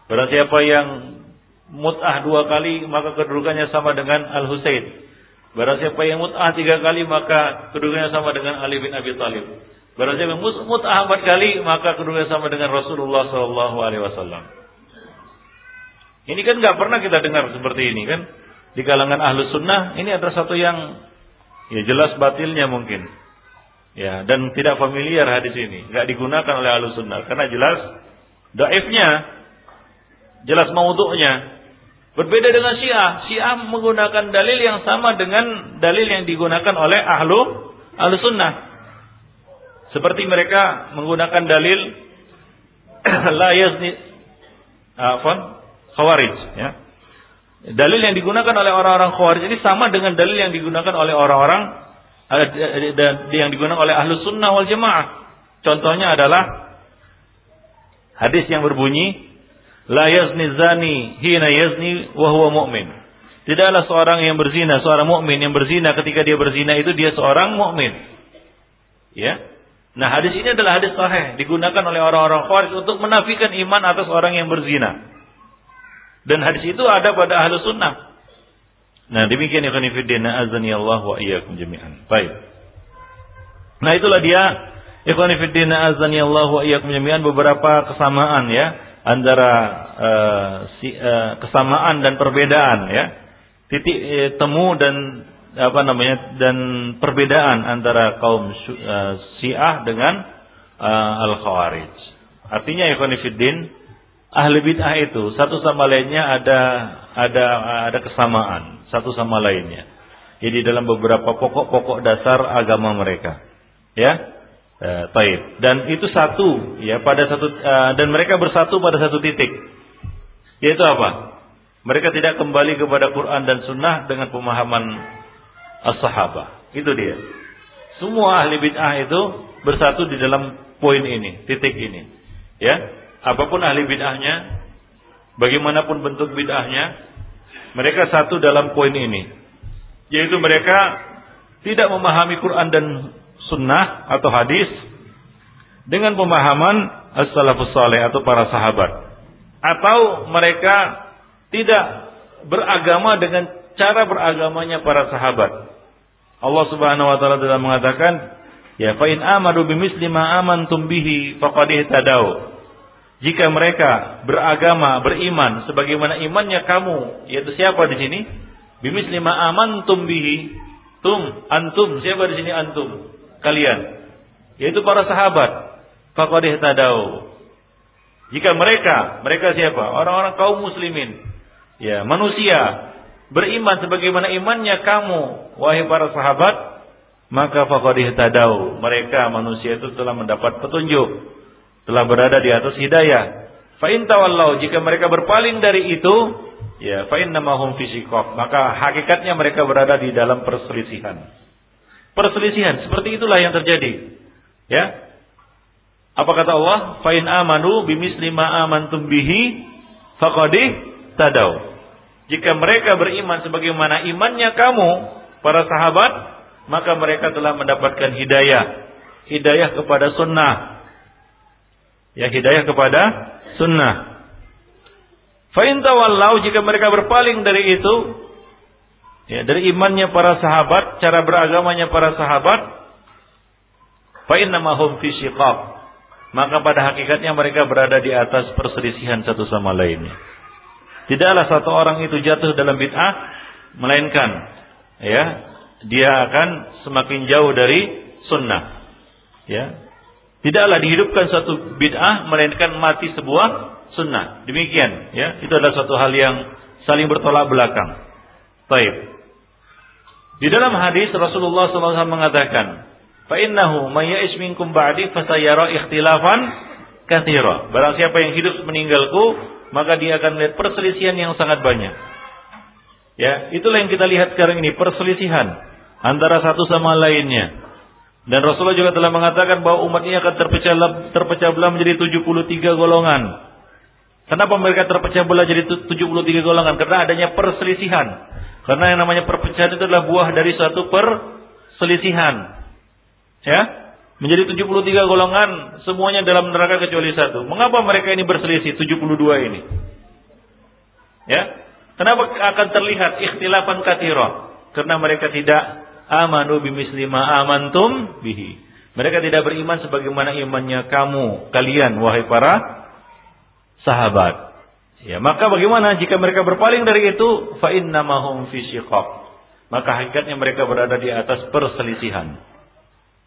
Barang siapa yang mut'ah dua kali maka kedudukannya sama dengan Al Husain. Barang siapa yang mut'ah tiga kali maka kedudukannya sama dengan Ali bin Abi Thalib. Barang siapa yang mut'ah empat kali maka kedudukannya sama dengan Rasulullah Shallallahu Alaihi Wasallam. Ini kan nggak pernah kita dengar seperti ini kan di kalangan ahlu sunnah ini adalah satu yang ya jelas batilnya mungkin ya dan tidak familiar hadis ini nggak digunakan oleh ahlu sunnah karena jelas daifnya jelas maudhu'nya Berbeda dengan Syiah. Syiah menggunakan dalil yang sama dengan dalil yang digunakan oleh ahlu ahlu sunnah. Seperti mereka menggunakan dalil <clears throat> la yazni afan khawarij ya. Dalil yang digunakan oleh orang-orang khawarij ini sama dengan dalil yang digunakan oleh orang-orang yang digunakan oleh ahlu sunnah wal jamaah. Contohnya adalah hadis yang berbunyi La yazni zani hina yazni wa huwa mu'min. Tidaklah seorang yang berzina, seorang mukmin yang berzina ketika dia berzina itu dia seorang mukmin. Ya. Nah, hadis ini adalah hadis sahih digunakan oleh orang-orang Khawarij untuk menafikan iman atas orang yang berzina. Dan hadis itu ada pada ahlu sunnah. Nah, demikian ikhwan fillah azani Allah wa iyyakum jami'an. Baik. Nah, itulah dia ikhwan fillah azani Allah wa iyyakum jami'an beberapa kesamaan ya antara uh, si, uh, kesamaan dan perbedaan ya titik uh, temu dan apa namanya dan perbedaan antara kaum uh, Syiah dengan uh, al Khawarij artinya ya fiddin ahli bid'ah itu satu sama lainnya ada ada ada kesamaan satu sama lainnya jadi dalam beberapa pokok-pokok dasar agama mereka ya Eh. Dan itu satu ya pada satu uh, dan mereka bersatu pada satu titik. Yaitu apa? Mereka tidak kembali kepada Quran dan Sunnah dengan pemahaman as-sahabah. Itu dia. Semua ahli bid'ah itu bersatu di dalam poin ini, titik ini. Ya, apa pun ahli bid'ahnya, bagaimanapun bentuk bid'ahnya, mereka satu dalam poin ini. Yaitu mereka tidak memahami Quran dan sunnah atau hadis dengan pemahaman as-salafus saleh atau para sahabat atau mereka tidak beragama dengan cara beragamanya para sahabat. Allah Subhanahu wa taala telah mengatakan, "Ya fa in amanu bimisli ma amantum bihi faqad ihtadaw." Jika mereka beragama, beriman sebagaimana imannya kamu, yaitu siapa di sini? Bimisli ma amantum bihi. Tum, antum, siapa di sini antum? kalian yaitu para sahabat faqad ihtadau jika mereka mereka siapa orang-orang kaum muslimin ya manusia beriman sebagaimana imannya kamu wahai para sahabat maka faqad ihtadau mereka manusia itu telah mendapat petunjuk telah berada di atas hidayah fa in tawallau jika mereka berpaling dari itu ya fa innamahum fi maka hakikatnya mereka berada di dalam perselisihan perselisihan. Seperti itulah yang terjadi. Ya. Apa kata Allah? Fa'in amanu bimisli ma amantum bihi faqadih tadau. Jika mereka beriman sebagaimana imannya kamu, para sahabat, maka mereka telah mendapatkan hidayah. Hidayah kepada sunnah. Ya, hidayah kepada sunnah. Fa'in tawallau jika mereka berpaling dari itu, ya, dari imannya para sahabat, cara beragamanya para sahabat, fa innamahum fi. Maka pada hakikatnya mereka berada di atas perselisihan satu sama lainnya. Tidaklah satu orang itu jatuh dalam bid'ah melainkan ya dia akan semakin jauh dari sunnah. Ya. Tidaklah dihidupkan suatu bid'ah melainkan mati sebuah sunnah. Demikian, ya. Itu adalah suatu hal yang saling bertolak belakang. Baik. Di dalam hadis Rasulullah SAW mengatakan, "Fa innahu may ya'ish minkum ba'di fasayara ikhtilafan katsira." Barang siapa yang hidup meninggalku, maka dia akan melihat perselisihan yang sangat banyak. Ya, itulah yang kita lihat sekarang ini, perselisihan antara satu sama lainnya. Dan Rasulullah juga telah mengatakan bahwa umat ini akan terpecah terpecah belah menjadi 73 golongan. Kenapa mereka terpecah belah jadi 73 golongan? Karena adanya perselisihan. Karena yang namanya perpecahan itu adalah buah dari suatu perselisihan. Ya? Menjadi 73 golongan semuanya dalam neraka kecuali satu. Mengapa mereka ini berselisih 72 ini? Ya? Kenapa akan terlihat ikhtilafan kathira? Karena mereka tidak amanu bimisli ma amantum bihi. Mereka tidak beriman sebagaimana imannya kamu, kalian wahai para sahabat. Ya, maka bagaimana jika mereka berpaling dari itu? Fa innamahum fi. Maka hakikatnya mereka berada di atas perselisihan.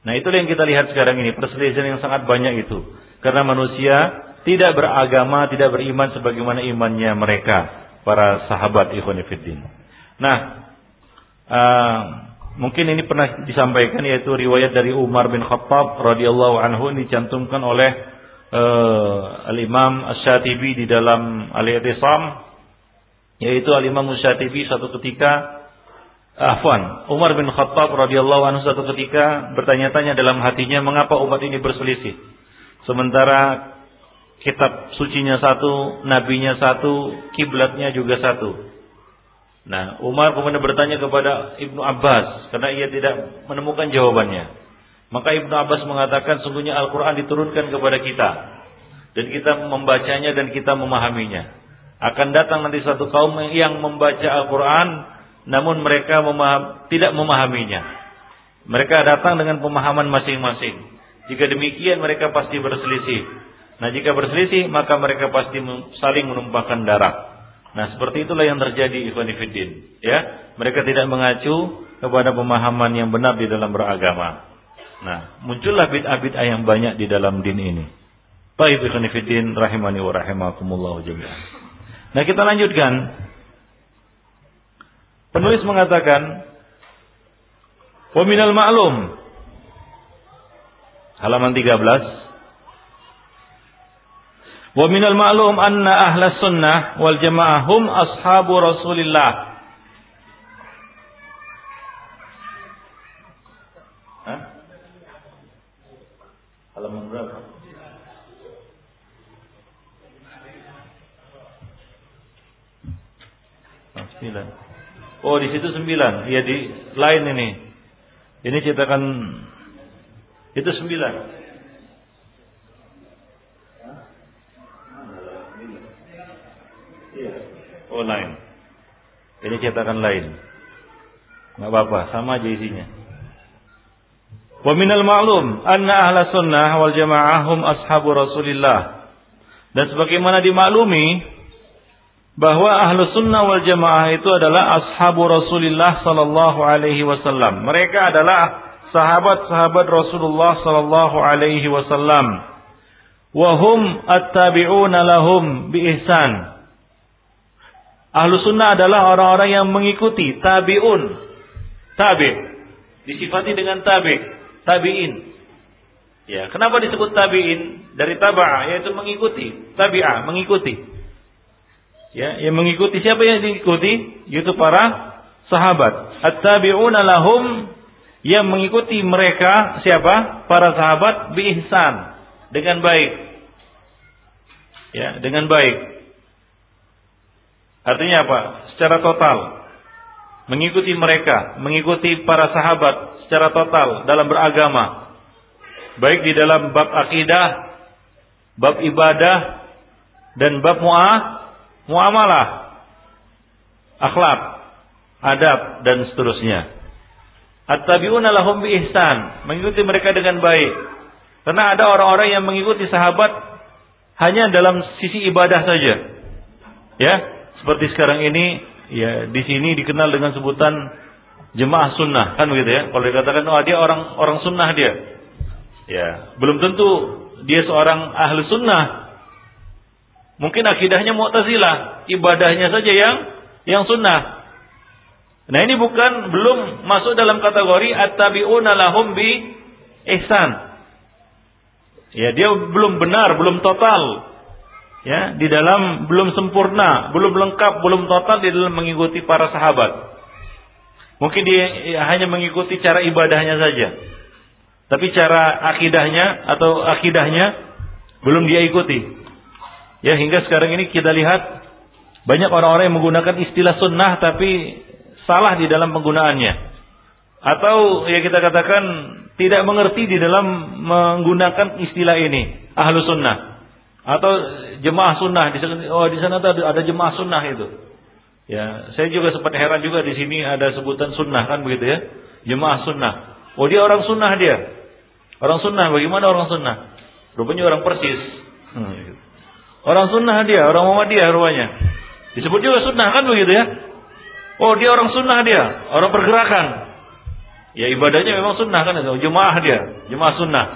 Nah, itulah yang kita lihat sekarang ini, perselisihan yang sangat banyak itu. Karena manusia tidak beragama, tidak beriman sebagaimana imannya mereka, para sahabat ikhwan. Nah, uh, Mungkin ini pernah disampaikan yaitu riwayat dari Umar bin Khattab radhiyallahu anhu dicantumkan oleh uh, Al-Imam Asy-Syatibi di dalam Al-I'tisam yaitu Al-Imam Asy-Syatibi satu ketika Afwan, Umar bin Khattab radhiyallahu anhu satu ketika bertanya-tanya dalam hatinya mengapa umat ini berselisih. Sementara kitab sucinya satu, nabinya satu, kiblatnya juga satu. Nah, Umar kemudian bertanya kepada Ibnu Abbas karena ia tidak menemukan jawabannya. Maka Ibnu Abbas mengatakan sungguhnya Al-Qur'an diturunkan kepada kita dan kita membacanya dan kita memahaminya. Akan datang nanti satu kaum yang membaca Al-Qur'an namun mereka memaham, tidak memahaminya. Mereka datang dengan pemahaman masing-masing. Jika demikian mereka pasti berselisih. Nah, jika berselisih maka mereka pasti saling menumpahkan darah. Nah, seperti itulah yang terjadi ikhwan fillah. Ya, mereka tidak mengacu kepada pemahaman yang benar di dalam beragama. Nah, muncullah bid'ah-bid'ah yang banyak di dalam din ini. Baik ikhwan fillah rahimani wa rahimakumullah jami'an. Nah, kita lanjutkan. Penulis mengatakan, "Wa minal ma'lum" halaman 13 Wa minal ma'lum anna ahla sunnah wal jamaah hum ashabu Rasulillah. Halaman berapa? Sembilan. Oh, di situ sembilan. Iya di lain ini. Ini cetakan itu sembilan. Oh lain. Ini cetakan lain. Enggak apa-apa, sama aja isinya. Wa minal ma'lum anna ahla sunnah wal jamaah hum ashabu Rasulillah. Dan sebagaimana dimaklumi bahwa ahlu sunnah wal jamaah itu adalah ashabu Rasulillah sallallahu alaihi wasallam. Mereka adalah sahabat-sahabat Rasulullah sallallahu alaihi wasallam. Wahum at-tabi'una lahum bi ihsan Ahlu sunnah adalah orang-orang yang mengikuti tabi'un. Tabi. Disifati dengan tabi. Tabi'in. Ya, kenapa disebut tabi'in? Dari taba'a, yaitu mengikuti. Tabi'ah, mengikuti. Ya, yang mengikuti siapa yang diikuti? Yaitu para sahabat. At-tabi'una lahum yang mengikuti mereka siapa? Para sahabat bi ihsan dengan baik. Ya, dengan baik. Artinya apa? Secara total. Mengikuti mereka, mengikuti para sahabat secara total dalam beragama. Baik di dalam bab akidah, bab ibadah, dan bab mu'ah, muamalah, akhlak, adab, dan seterusnya. At-tabi'una lahum bi ihsan, mengikuti mereka dengan baik. Karena ada orang-orang yang mengikuti sahabat hanya dalam sisi ibadah saja. Ya, seperti sekarang ini ya di sini dikenal dengan sebutan jemaah sunnah kan begitu ya kalau dikatakan oh dia orang orang sunnah dia Ya, belum tentu dia seorang ahli sunnah. Mungkin akidahnya mu'tazilah, ibadahnya saja yang yang sunnah. Nah ini bukan belum masuk dalam kategori at-tabi'una lahum bi ihsan. Ya, dia belum benar, belum total. Ya, di dalam belum sempurna, belum lengkap, belum total di dalam mengikuti para sahabat. Mungkin dia ya, hanya mengikuti cara ibadahnya saja. Tapi cara akidahnya atau akidahnya belum dia ikuti. Ya, hingga sekarang ini kita lihat banyak orang-orang yang menggunakan istilah sunnah tapi salah di dalam penggunaannya. Atau ya kita katakan tidak mengerti di dalam menggunakan istilah ini, ahlu sunnah. Atau jemaah sunnah, di sana, oh di sana ada, ada jemaah sunnah itu. Ya, saya juga sempat heran juga di sini ada sebutan sunnah kan begitu ya, jemaah sunnah. Oh dia orang sunnah dia, orang sunnah. Bagaimana orang sunnah? Rupanya orang persis. Hmm, gitu. Orang sunnah dia, orang Muhammadiyah rupanya. Disebut juga sunnah kan begitu ya? Oh dia orang sunnah dia, orang pergerakan. Ya ibadahnya memang sunnah kan jemaah dia, jemaah sunnah.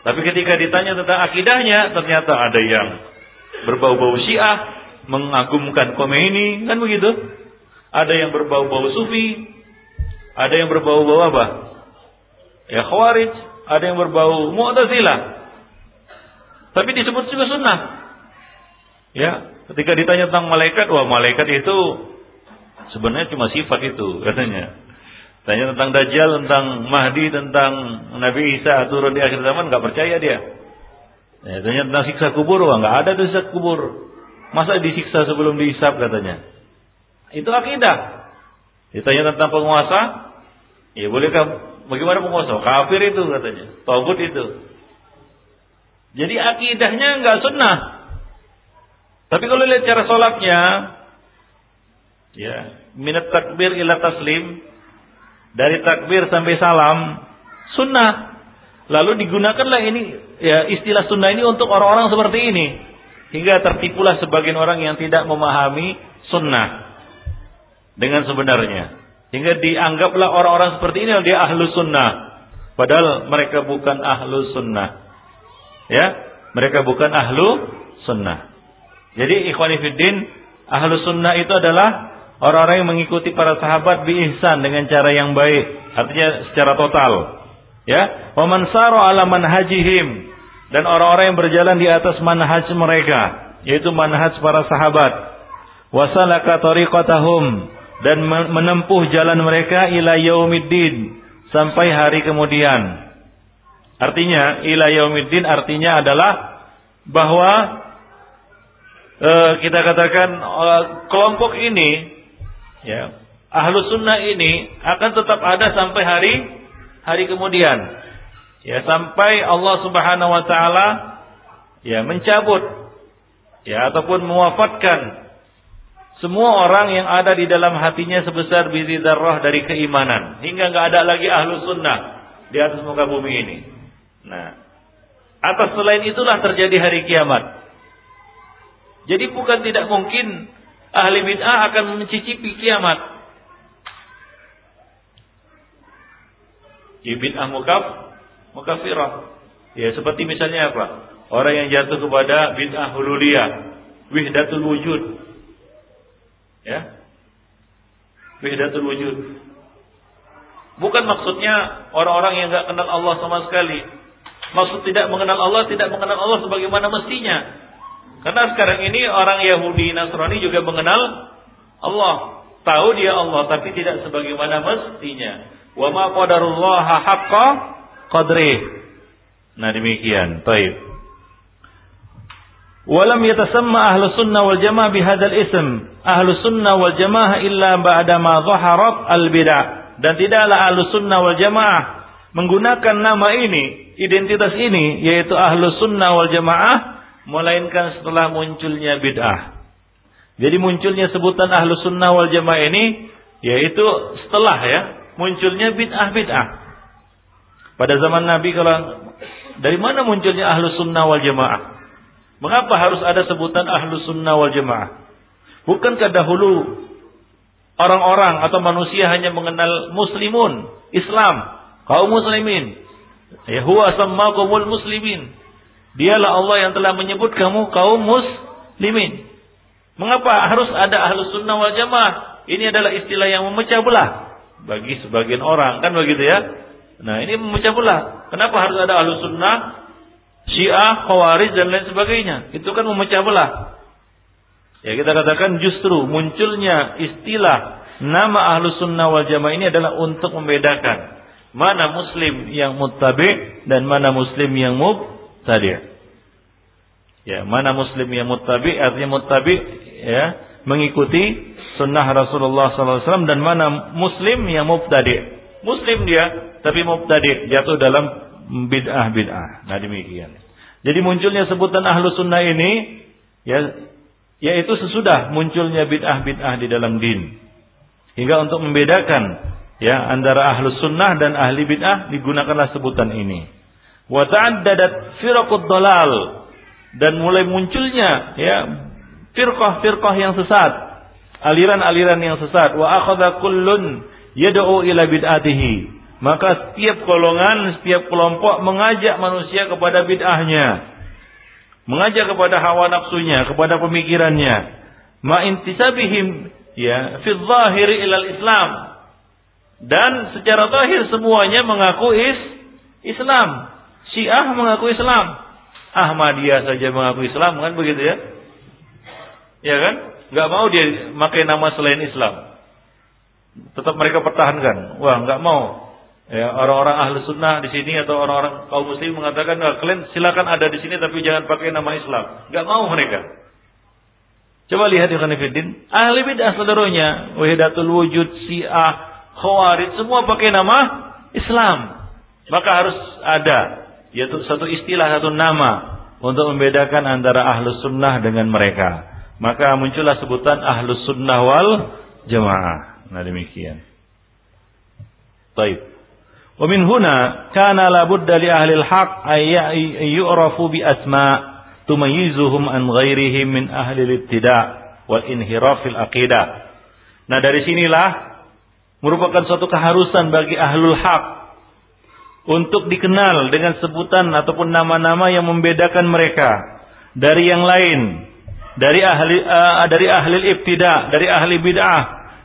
Tapi ketika ditanya tentang akidahnya, ternyata ada yang berbau-bau syiah, mengagumkan Khomeini, kan begitu? Ada yang berbau-bau sufi, ada yang berbau-bau apa? Ya khawarij, ada yang berbau mu'tazilah. Tapi disebut juga sunnah. Ya, ketika ditanya tentang malaikat, wah malaikat itu Sebenarnya cuma sifat itu katanya. Tanya tentang Dajjal, tentang Mahdi, tentang Nabi Isa turun di akhir zaman nggak percaya dia. Ya, tanya tentang siksa kubur, wah nggak ada tuh siksa kubur. Masa disiksa sebelum dihisap katanya. Itu akidah. Ditanya tentang penguasa, ya bolehkah bagaimana penguasa? Kafir itu katanya, togut itu. Jadi akidahnya nggak sunnah. Tapi kalau lihat cara sholatnya, ya minat takbir ila taslim dari takbir sampai salam sunnah. Lalu digunakanlah ini ya istilah sunnah ini untuk orang-orang seperti ini. Hingga tertipulah sebagian orang yang tidak memahami sunnah dengan sebenarnya. Hingga dianggaplah orang-orang seperti ini dia ahlu sunnah. Padahal mereka bukan ahlu sunnah. Ya mereka bukan ahlu sunnah jadi ikhwanifiddin ahlu sunnah itu adalah Orang-orang yang mengikuti para sahabat bi ihsan dengan cara yang baik, artinya secara total. Ya, wa man ala manhajihim dan orang-orang yang berjalan di atas manhaj mereka, yaitu manhaj para sahabat. Wasalaka tariqatahum dan menempuh jalan mereka ila yaumiddin sampai hari kemudian. Artinya ila yaumiddin artinya adalah bahwa uh, kita katakan uh, kelompok ini ya ahlu sunnah ini akan tetap ada sampai hari hari kemudian ya sampai Allah Subhanahu wa taala ya mencabut ya ataupun mewafatkan semua orang yang ada di dalam hatinya sebesar biji darah dari keimanan hingga nggak ada lagi ahlu sunnah di atas muka bumi ini. Nah, atas selain itulah terjadi hari kiamat. Jadi bukan tidak mungkin ahli bid'ah akan mencicipi kiamat. Ya bid'ah mukaf, mukafirah. Ya seperti misalnya apa? Orang yang jatuh kepada bid'ah hululiyah, wihdatul wujud. Ya. Wihdatul wujud. Bukan maksudnya orang-orang yang enggak kenal Allah sama sekali. Maksud tidak mengenal Allah, tidak mengenal Allah sebagaimana mestinya. Karena sekarang ini orang Yahudi Nasrani juga mengenal Allah. Tahu dia Allah tapi tidak sebagaimana mestinya. Wa ma qadarullah haqqa qadri. Nah demikian. Taib. Walam yatasamma ahlu sunnah wal jamaah bihadal ism. Ahlu sunnah wal jamaah illa ba'da ma zaharat al bid'ah. Dan tidaklah ahlu sunnah wal jamaah menggunakan nama ini, identitas ini, yaitu ahlu sunnah wal jamaah melainkan setelah munculnya bid'ah. Jadi munculnya sebutan ahlu sunnah wal jamaah ini yaitu setelah ya munculnya bid'ah bid'ah. Pada zaman Nabi kalau dari mana munculnya ahlu sunnah wal jamaah? Mengapa harus ada sebutan ahlu sunnah wal jamaah? Bukankah dahulu orang-orang atau manusia hanya mengenal muslimun, Islam, kaum muslimin. Ya huwa sammakumul muslimin. Dialah Allah yang telah menyebut kamu kaum muslimin. Mengapa harus ada ahlus sunnah wal jamaah? Ini adalah istilah yang memecah belah bagi sebagian orang kan begitu ya. Nah ini memecah belah. Kenapa harus ada ahlus sunnah, syiah, khawarij dan lain sebagainya? Itu kan memecah belah. Ya kita katakan justru munculnya istilah nama ahlus sunnah wal jamaah ini adalah untuk membedakan mana muslim yang muttabi dan mana muslim yang mubtadi. Ya, mana muslim yang muttabi artinya muttabi ya mengikuti sunnah Rasulullah SAW dan mana muslim yang mubtadi. Muslim dia tapi mubtadi jatuh dalam bid'ah bid'ah. Nah demikian. Jadi munculnya sebutan ahlu sunnah ini ya yaitu sesudah munculnya bid'ah bid'ah di dalam din. Hingga untuk membedakan ya antara ahlus sunnah dan ahli bid'ah digunakanlah sebutan ini. Wa ta'addadat firaqud dalal dan mulai munculnya ya firqah-firqah yang sesat, aliran-aliran yang sesat. Wa akhadha kullun yad'u ila bid'atihi. Maka setiap golongan, setiap kelompok mengajak manusia kepada bid'ahnya. Mengajak kepada hawa nafsunya, kepada pemikirannya. Ma intisabihim ya fi dhahiri ilal Islam dan secara zahir semuanya mengaku is Islam. Syiah mengaku Islam. Ahmadiyah saja mengaku Islam kan begitu ya? Ya kan? Gak mau dia pakai nama selain Islam. Tetap mereka pertahankan. Wah, nggak mau. Ya, orang-orang ahli sunnah di sini atau orang-orang kaum muslim mengatakan, nah, kalian silakan ada di sini tapi jangan pakai nama Islam. Gak mau mereka. Coba lihat di Khanifidin. Ahli bid'ah saudaranya. Wahidatul wujud, si'ah, Khawarij semua pakai nama Islam. Maka harus ada yaitu satu istilah satu nama untuk membedakan antara ahlus sunnah dengan mereka. Maka muncullah sebutan ahlus sunnah wal jamaah. Nah demikian. Taib. Wa min huna kana la budda li ahli al-haq ay yu'rafu bi asma tumayyizuhum an ghairihim min ahli al-ibtida' wal inhiraf fil aqidah. Nah dari sinilah merupakan suatu keharusan bagi ahlul haq untuk dikenal dengan sebutan ataupun nama-nama yang membedakan mereka dari yang lain, dari ahli uh, dari ahli ibtida, dari ahli bid'ah,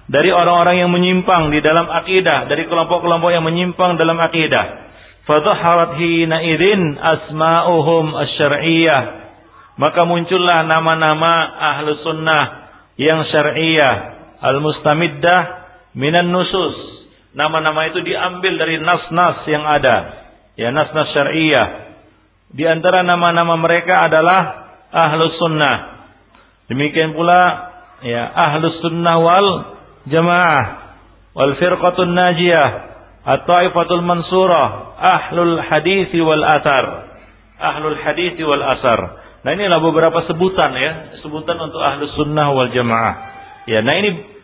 dari orang-orang yang menyimpang di dalam akidah, dari kelompok-kelompok yang menyimpang dalam akidah. Fadhaharat hina idzin asma'uhum asy-syar'iyyah. Maka muncullah nama-nama ahlu sunnah yang syar'iyah, al-mustamiddah minan nusus. Nama-nama itu diambil dari nas-nas yang ada. Ya, nas-nas syariah. Di antara nama-nama mereka adalah ahlus sunnah. Demikian pula ya ahlus sunnah wal jamaah wal firqatun najiyah at-taifatul mansurah ahlul hadis wal athar ahlul hadis wal asar nah inilah beberapa sebutan ya sebutan untuk ahlus sunnah wal jamaah ya nah ini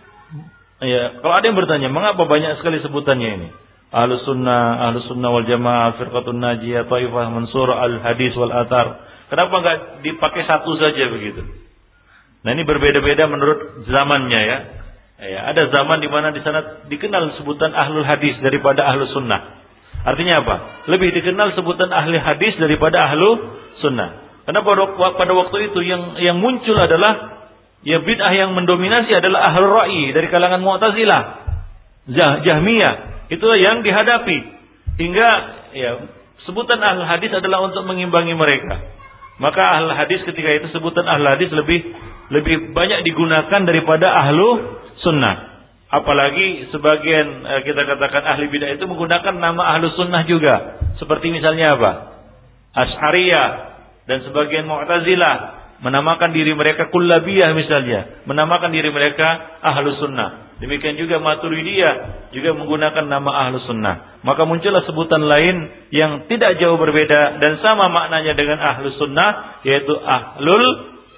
Ya, kalau ada yang bertanya, mengapa banyak sekali sebutannya ini? Ahlus sunnah, ahlus sunnah wal jamaah, firqatun najiyah, taifah mansur, al hadis wal atar. Kenapa nggak dipakai satu saja begitu? Nah ini berbeda-beda menurut zamannya ya. ya ada zaman di mana di sana dikenal sebutan ahlul hadis daripada ahlus sunnah. Artinya apa? Lebih dikenal sebutan ahli hadis daripada ahlu sunnah. Karena pada waktu itu yang yang muncul adalah Ya bid'ah yang mendominasi adalah ahlul ra'i dari kalangan Mu'tazilah. Jah, Jahmiyah. Itulah yang dihadapi. Hingga ya sebutan ahlul hadis adalah untuk mengimbangi mereka. Maka ahlul hadis ketika itu sebutan ahlul hadis lebih lebih banyak digunakan daripada ahlu sunnah. Apalagi sebagian eh, kita katakan ahli bidah itu menggunakan nama ahlu sunnah juga. Seperti misalnya apa? Ash'ariyah dan sebagian Mu'tazilah menamakan diri mereka kullabiyah misalnya, menamakan diri mereka ahlu sunnah. Demikian juga maturidiyah juga menggunakan nama ahlu sunnah. Maka muncullah sebutan lain yang tidak jauh berbeda dan sama maknanya dengan ahlu sunnah yaitu ahlul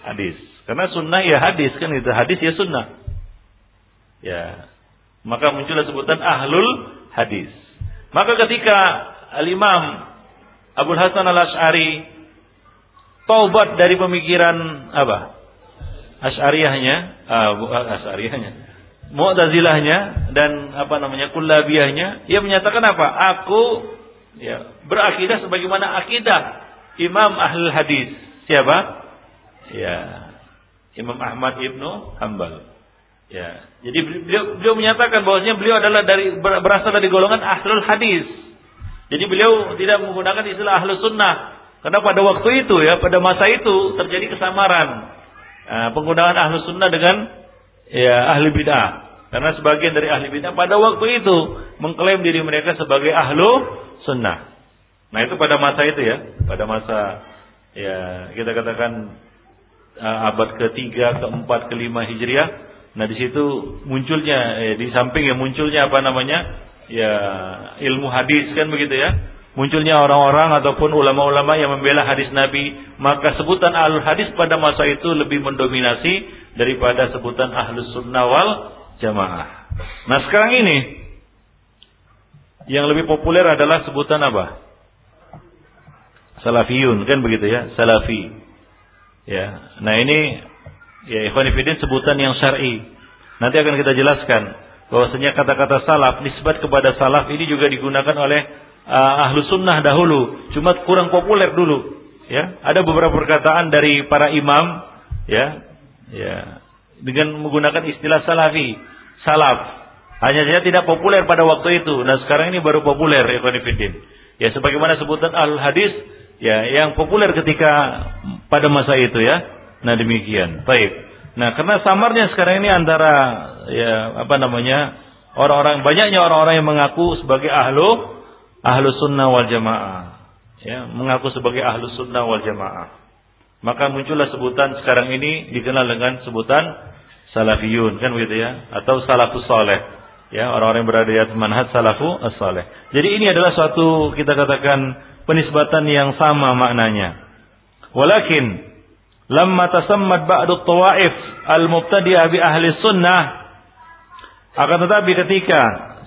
hadis. Karena sunnah ya hadis kan itu hadis ya sunnah. Ya, maka muncullah sebutan ahlul hadis. Maka ketika al-Imam Abu Hasan al-Ash'ari taubat dari pemikiran apa? Asy'ariyahnya, uh, Asy'ariyahnya. Mu'tazilahnya dan apa namanya? Kullabiyahnya, ia menyatakan apa? Aku ya, berakidah sebagaimana akidah Imam Ahlul Hadis. Siapa? Ya, Imam Ahmad Ibnu Hambal. Ya, jadi beliau, beliau menyatakan bahwasanya beliau adalah dari berasal dari golongan Ahlul Hadis. Jadi beliau tidak menggunakan istilah Ahlus Sunnah karena pada waktu itu ya, pada masa itu terjadi kesamaran nah, penggunaan Ahlus Sunnah dengan ya ahli bid'ah. Karena sebagian dari ahli bid'ah pada waktu itu mengklaim diri mereka sebagai ahlu sunnah. Nah itu pada masa itu ya, pada masa ya kita katakan uh, abad ketiga, keempat, kelima hijriah. Nah di situ munculnya eh, di samping ya munculnya apa namanya ya ilmu hadis kan begitu ya. Munculnya orang-orang ataupun ulama-ulama yang membela hadis Nabi, maka sebutan ahlul hadis pada masa itu lebih mendominasi daripada sebutan ahlus sunnah wal jamaah. Nah sekarang ini yang lebih populer adalah sebutan apa? Salafiyun kan begitu ya, salafi. Ya. Nah ini ya ikhwanifidin sebutan yang syar'i. Nanti akan kita jelaskan bahwasanya kata-kata salaf nisbat kepada salaf ini juga digunakan oleh uh, ahlu sunnah dahulu, cuma kurang populer dulu. Ya, ada beberapa perkataan dari para imam, ya, ya, dengan menggunakan istilah salafi salaf. Hanya saja tidak populer pada waktu itu. Nah sekarang ini baru populer ya konfidin. Ya sebagaimana sebutan al hadis ya yang populer ketika pada masa itu ya. Nah demikian. Baik. Nah karena samarnya sekarang ini antara ya apa namanya orang-orang banyaknya orang-orang yang mengaku sebagai ahlu ahlu sunnah wal jamaah. Ya mengaku sebagai ahlu sunnah wal jamaah. Maka muncullah sebutan sekarang ini dikenal dengan sebutan salafiyun kan begitu ya atau salafus saleh ya orang-orang yang berada di atas manhaj salafu as-saleh. Jadi ini adalah suatu kita katakan penisbatan yang sama maknanya. Walakin lamma tasammat ba'du tawaif al-mubtadi'ah bi ahli sunnah akan tetapi ketika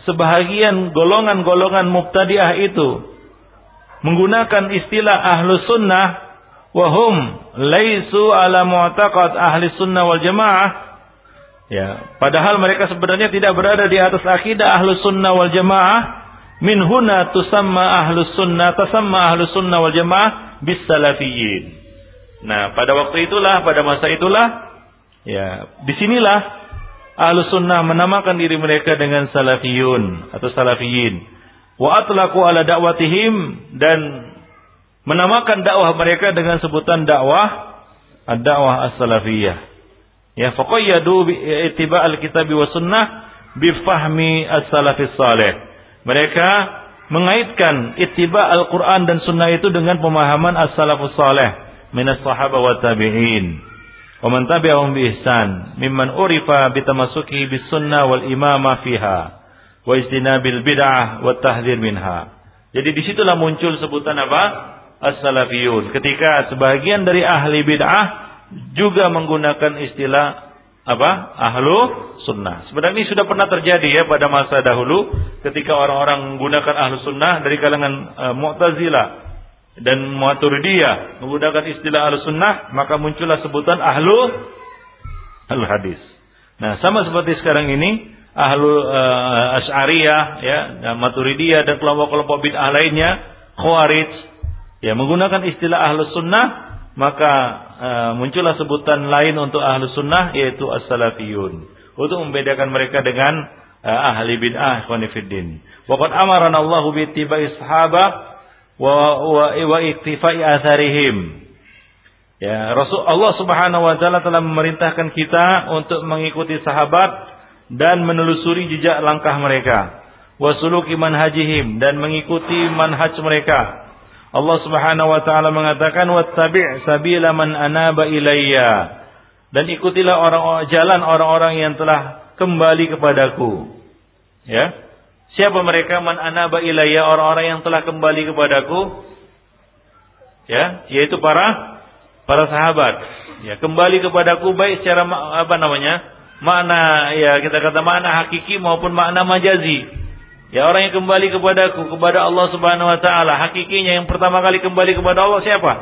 sebahagian golongan-golongan mubtadi'ah itu menggunakan istilah ahlu sunnah wahum laisu ala mu'taqad ahli sunnah wal jamaah Ya, padahal mereka sebenarnya tidak berada di atas akidah ahlu sunnah wal jamaah. Min huna tusamma ahlu sunnah, tasamma ahlu sunnah wal jamaah bis salafiyin. Nah, pada waktu itulah, pada masa itulah, ya, di sinilah ahlu sunnah menamakan diri mereka dengan salafiyun atau salafiyin. Wa atlaku ala dakwatihim dan menamakan dakwah mereka dengan sebutan dakwah ad-dakwah as-salafiyah. Ya, faqayyadu bi ittiba' al-kitab wa sunnah bi fahmi as-salafis salih. Mereka mengaitkan ittiba' Al-Qur'an dan sunnah itu dengan pemahaman as-salafus salih minas sahaba wa tabi'in. Wa man tabi'ahum bi ihsan mimman urifa bi tamassuki bis sunnah wal imama fiha wa istinabil bid'ah wa tahdhir minha. Jadi di situlah muncul sebutan apa? As-salafiyun. Ketika sebagian dari ahli bid'ah juga menggunakan istilah apa? Ahlu sunnah. Sebenarnya ini sudah pernah terjadi ya pada masa dahulu ketika orang-orang menggunakan ahlu sunnah dari kalangan uh, Mu'tazilah dan Mu'aturidiyah menggunakan istilah ahlu sunnah maka muncullah sebutan ahlu al hadis. Nah, sama seperti sekarang ini ahlu uh, Asy'ariyah ya, dan Maturidiyah dan kelompok-kelompok bid'ah lainnya, Khawarij ya menggunakan istilah ahlu sunnah maka uh, muncullah sebutan lain untuk ahlu sunnah yaitu as-salafiyun untuk membedakan mereka dengan uh, ahli bid'ah khonifiddin. Waqad amarana Allahu bi ittiba'i sahaba wa wa, wa iktifai atharihim. Ya, Rasul Allah Subhanahu wa taala telah memerintahkan kita untuk mengikuti sahabat dan menelusuri jejak langkah mereka. Wasuluki manhajihim dan mengikuti manhaj mereka Allah Subhanahu wa taala mengatakan wattabi' sabila man anaba ilayya dan ikutilah orang jalan orang-orang yang telah kembali kepadaku. Ya. Siapa mereka man anaba ilayya orang-orang yang telah kembali kepadaku? Ya, yaitu para para sahabat. Ya, kembali kepadaku baik secara apa namanya? makna ya kita kata makna hakiki maupun makna majazi. Ya orang yang kembali kepadaku kepada Allah Subhanahu wa taala, hakikinya yang pertama kali kembali kepada Allah siapa?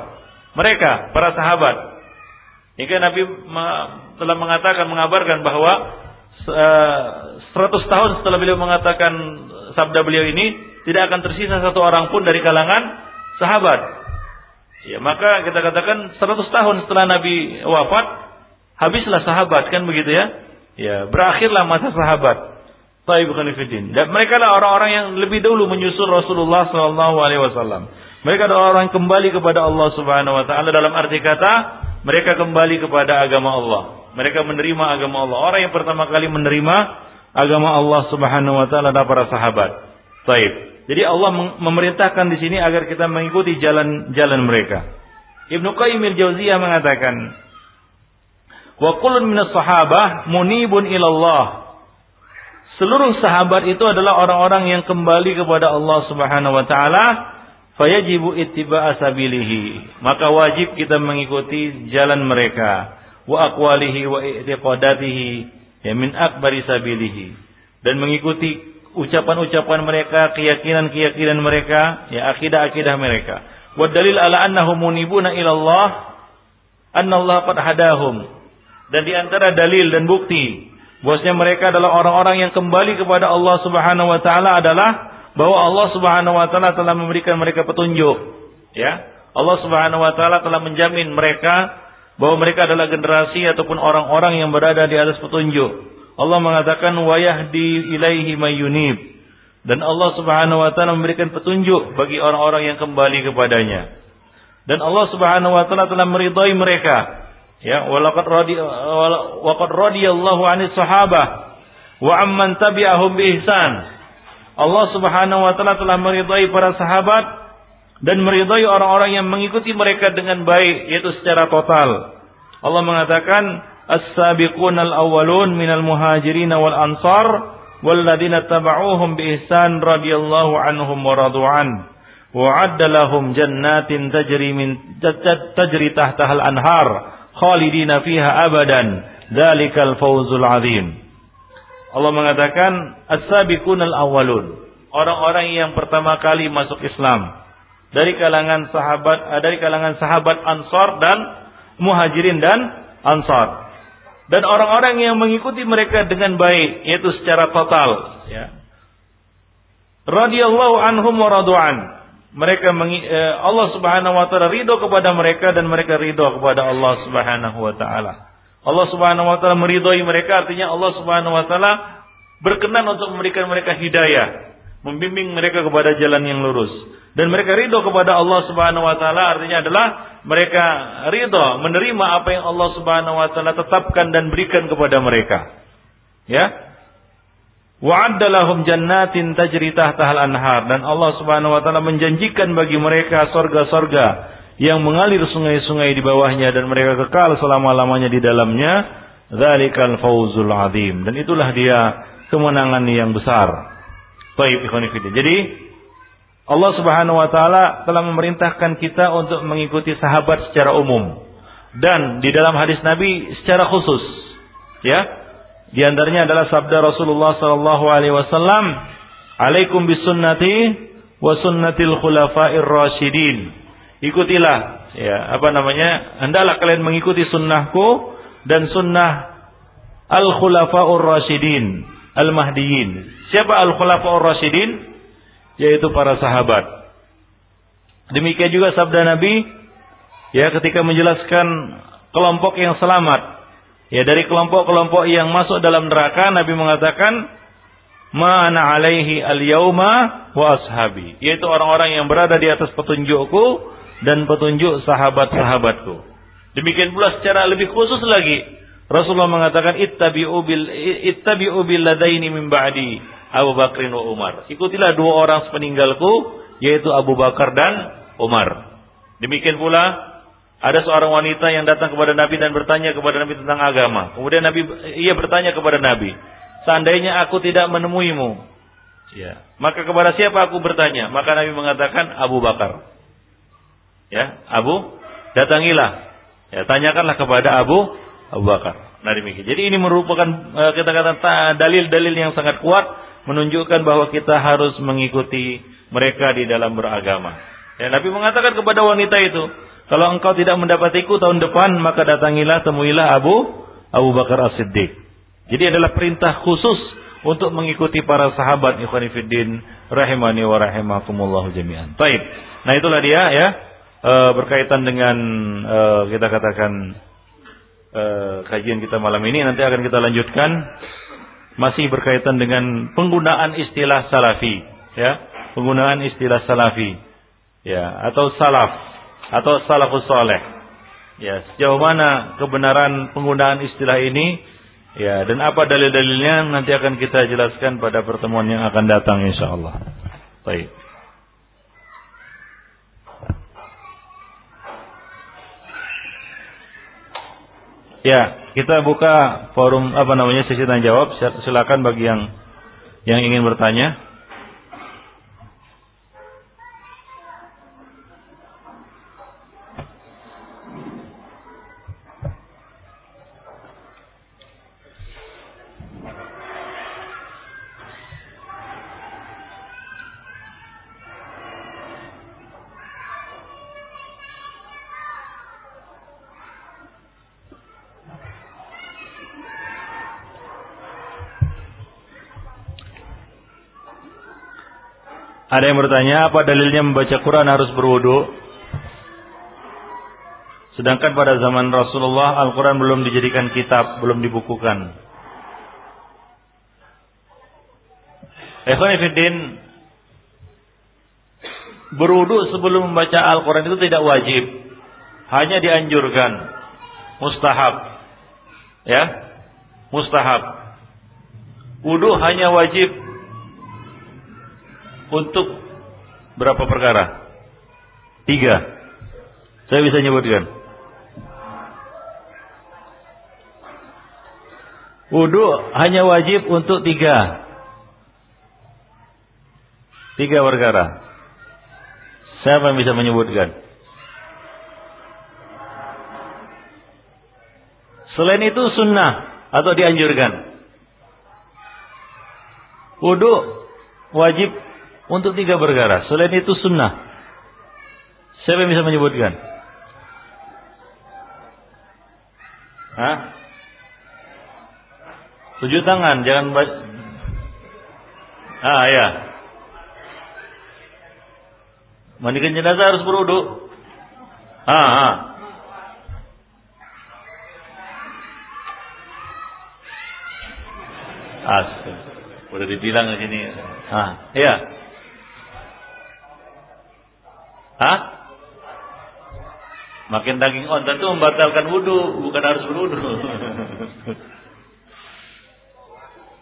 Mereka, para sahabat. Jika Nabi telah mengatakan mengabarkan bahwa eh, 100 tahun setelah beliau mengatakan sabda beliau ini, tidak akan tersisa satu orang pun dari kalangan sahabat. Ya, maka kita katakan 100 tahun setelah Nabi wafat, habislah sahabat kan begitu ya? Ya, berakhirlah masa sahabat. Taib Khanifidin. Dan mereka adalah orang-orang yang lebih dahulu menyusul Rasulullah Wasallam. Mereka adalah orang yang kembali kepada Allah Subhanahu Wa Taala dalam arti kata mereka kembali kepada agama Allah. Mereka menerima agama Allah. Orang yang pertama kali menerima agama Allah Subhanahu Wa Taala adalah para sahabat. Taib. Jadi Allah memerintahkan di sini agar kita mengikuti jalan-jalan mereka. Ibnu Qayyim al-Jauziyah mengatakan, "Wa kullun minas sahabah munibun ilallah." Seluruh sahabat itu adalah orang-orang yang kembali kepada Allah Subhanahu wa taala, fayajibu ittiba'a sabilihi. Maka wajib kita mengikuti jalan mereka, wa aqwalihi wa i'tiqadatihi, ya min akbari sabilihi. Dan mengikuti ucapan-ucapan mereka, keyakinan-keyakinan mereka, ya akidah-akidah mereka. Wa dalil ala annahum munibuna ila Allah, Allah qad hadahum. Dan di antara dalil dan bukti Bosnya mereka adalah orang-orang yang kembali kepada Allah Subhanahu wa taala adalah bahwa Allah Subhanahu wa taala telah memberikan mereka petunjuk. Ya. Allah Subhanahu wa taala telah menjamin mereka bahwa mereka adalah generasi ataupun orang-orang yang berada di atas petunjuk. Allah mengatakan wa yahdi ilaihi mayyunib. Dan Allah Subhanahu wa taala memberikan petunjuk bagi orang-orang yang kembali kepadanya. Dan Allah Subhanahu wa taala telah meridai mereka Ya, walaqad radi waqad radiyallahu 'anil sahabah wa amman tabi'ahum bi ihsan. Allah Subhanahu wa taala telah meridai para sahabat dan meridai orang-orang yang mengikuti mereka dengan baik yaitu secara total. Allah mengatakan as-sabiqun al-awwalun minal muhajirin wal ansar walladzina tabauhum bi ihsan radhiyallahu anhum wa radu'an wa 'adda lahum jannatin tajri min tajri tahtaha al-anhar khalidina fiha abadan dzalikal fawzul azim. Allah mengatakan as-sabiqunal awwalun orang-orang yang pertama kali masuk Islam dari kalangan sahabat eh, dari kalangan sahabat Ansar dan Muhajirin dan Ansar dan orang-orang yang mengikuti mereka dengan baik yaitu secara total ya radhiyallahu anhum wa radu'an mereka eh, Allah Subhanahu wa taala ridho kepada mereka dan mereka ridho kepada Allah Subhanahu wa taala. Allah Subhanahu wa taala meridhoi mereka artinya Allah Subhanahu wa taala berkenan untuk memberikan mereka hidayah, membimbing mereka kepada jalan yang lurus. Dan mereka ridho kepada Allah Subhanahu wa taala artinya adalah mereka ridho menerima apa yang Allah Subhanahu wa taala tetapkan dan berikan kepada mereka. Ya, Wa'addalahum jannatin tajri tahtahal anhar dan Allah Subhanahu wa taala menjanjikan bagi mereka sorga-sorga yang mengalir sungai-sungai di bawahnya dan mereka kekal selama-lamanya di dalamnya. Dzalikal fawzul azim dan itulah dia kemenangan yang besar. Baik ikhwan Jadi Allah Subhanahu wa taala telah memerintahkan kita untuk mengikuti sahabat secara umum dan di dalam hadis Nabi secara khusus. Ya, di antaranya adalah sabda Rasulullah sallallahu alaihi wasallam, "Alaikum bisunnati wa sunnatil khulafa'ir rasyidin." Ikutilah ya, apa namanya? Hendaklah kalian mengikuti sunnahku dan sunnah al-khulafa'ur rasyidin, al-mahdiyyin. Siapa al-khulafa'ur rasyidin? Yaitu para sahabat. Demikian juga sabda Nabi ya ketika menjelaskan kelompok yang selamat Ya dari kelompok-kelompok yang masuk dalam neraka Nabi mengatakan mana alaihi al-yauma wa ashabi yaitu orang-orang yang berada di atas petunjukku dan petunjuk sahabat-sahabatku. Demikian pula secara lebih khusus lagi Rasulullah mengatakan ittabi'u bil ittabi'u bil ladaini min ba'di Abu Bakrin wa Umar. Ikutilah dua orang sepeninggalku yaitu Abu Bakar dan Umar. Demikian pula ada seorang wanita yang datang kepada Nabi dan bertanya kepada Nabi tentang agama. Kemudian Nabi ia bertanya kepada Nabi, "Seandainya aku tidak menemuimu, ya, maka kepada siapa aku bertanya?" Maka Nabi mengatakan Abu Bakar. Ya, Abu, datangilah. Ya, tanyakanlah kepada Abu Abu Bakar. Nah demikian. Jadi ini merupakan eh, kita kata dalil-dalil yang sangat kuat menunjukkan bahwa kita harus mengikuti mereka di dalam beragama. Ya, Nabi mengatakan kepada wanita itu, kalau engkau tidak mendapatiku tahun depan, maka datangilah, temuilah Abu Abu Bakar As-Siddiq. Jadi adalah perintah khusus untuk mengikuti para sahabat ikhwanifiddin rahimani wa rahimakumullah jami'an. Baik. Nah, itulah dia ya e, berkaitan dengan e, kita katakan e, kajian kita malam ini nanti akan kita lanjutkan masih berkaitan dengan penggunaan istilah salafi ya, penggunaan istilah salafi ya atau salaf atau salafus saleh. Ya, sejauh mana kebenaran penggunaan istilah ini Ya, dan apa dalil-dalilnya nanti akan kita jelaskan pada pertemuan yang akan datang insyaallah. Baik. Ya, kita buka forum apa namanya sesi tanya jawab. Silakan bagi yang yang ingin bertanya. Ada yang bertanya, apa dalilnya membaca Quran harus berwudu? Sedangkan pada zaman Rasulullah Al-Quran belum dijadikan kitab, belum dibukukan. Ikhwanifidin, berwudu sebelum membaca Al-Quran itu tidak wajib. Hanya dianjurkan. Mustahab. Ya, mustahab. Wudu hanya wajib untuk berapa perkara? Tiga. Saya bisa nyebutkan. Wudhu hanya wajib untuk tiga. Tiga perkara. Siapa yang bisa menyebutkan? Selain itu sunnah atau dianjurkan. Wudhu wajib untuk tiga perkara. Selain itu sunnah. Siapa yang bisa menyebutkan? Hah? Tujuh tangan, jangan baca. Ah ya. Mandikan jenazah harus berwudu. Ah, ah. As. Udah dibilang di sini. Ah, iya. Hah? Makin daging onta itu membatalkan wudhu, bukan harus berwudhu.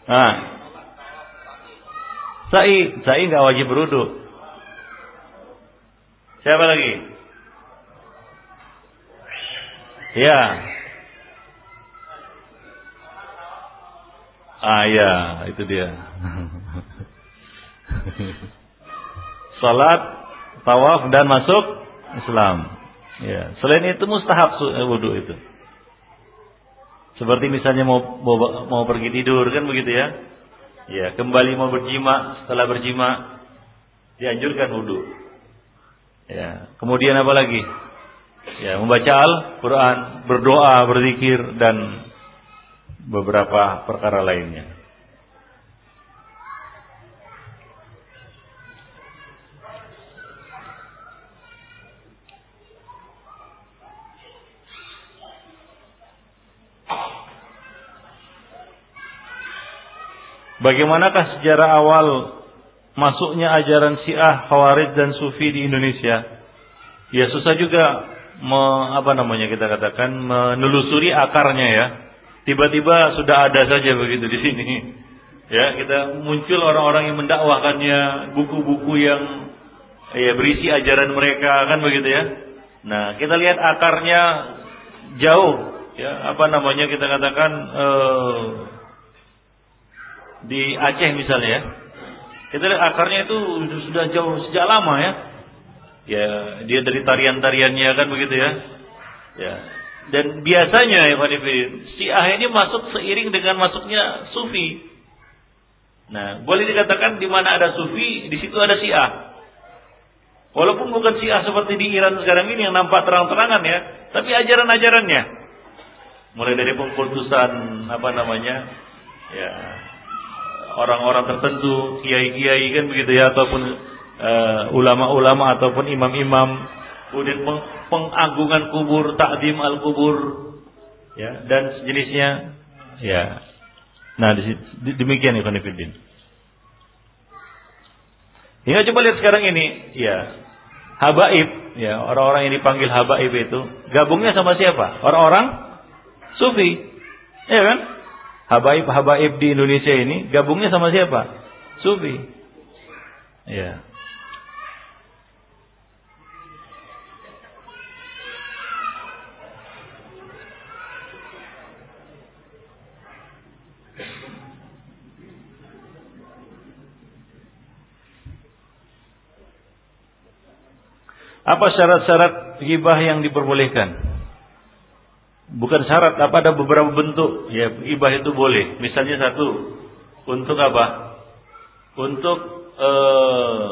nah, <laughs> Sa'i, sa'i nggak wajib berwudhu. Siapa lagi? Ya. Ah ya, itu dia. <laughs> Salat tawaf dan masuk Islam. Ya, selain itu mustahab eh, wudhu itu. Seperti misalnya mau, mau mau pergi tidur kan begitu ya. Ya, kembali mau berjima, setelah berjima dianjurkan wudhu. Ya, kemudian apa lagi? Ya, membaca Al-Qur'an, berdoa, berzikir dan beberapa perkara lainnya. Bagaimanakah sejarah awal masuknya ajaran Syiah, Khawarij dan Sufi di Indonesia? Ya susah juga me, apa namanya kita katakan menelusuri akarnya ya. Tiba-tiba sudah ada saja begitu di sini. Ya, kita muncul orang-orang yang mendakwahkannya, buku-buku yang ya berisi ajaran mereka kan begitu ya. Nah, kita lihat akarnya jauh ya, apa namanya kita katakan eh, di Aceh misalnya ya. Kita lihat akarnya itu sudah jauh sejak lama ya. Ya, dia dari tarian-tariannya kan begitu ya. Ya. Dan biasanya ya si ah ini masuk seiring dengan masuknya sufi. Nah, boleh dikatakan di mana ada sufi, di situ ada syiah. Walaupun bukan syiah seperti di Iran sekarang ini yang nampak terang-terangan ya, tapi ajaran-ajarannya. Mulai dari pengkultusan apa namanya? Ya, orang-orang tertentu, kiai-kiai kan begitu ya ataupun uh, ulama-ulama ataupun imam-imam, kemudian pengagungan kubur, takdim al-kubur ya dan sejenisnya ya. Nah, demikian Ibn Fiddin. Hingga coba lihat sekarang ini, ya. Habaib, ya, orang-orang yang dipanggil habaib itu gabungnya sama siapa? Orang-orang sufi. Ya kan? Habaib-habaib di Indonesia ini gabungnya sama siapa? Sufi. Ya. Apa syarat-syarat ghibah yang diperbolehkan? Bukan syarat, apa ada beberapa bentuk ya ghibah itu boleh. Misalnya satu, untuk apa? Untuk uh,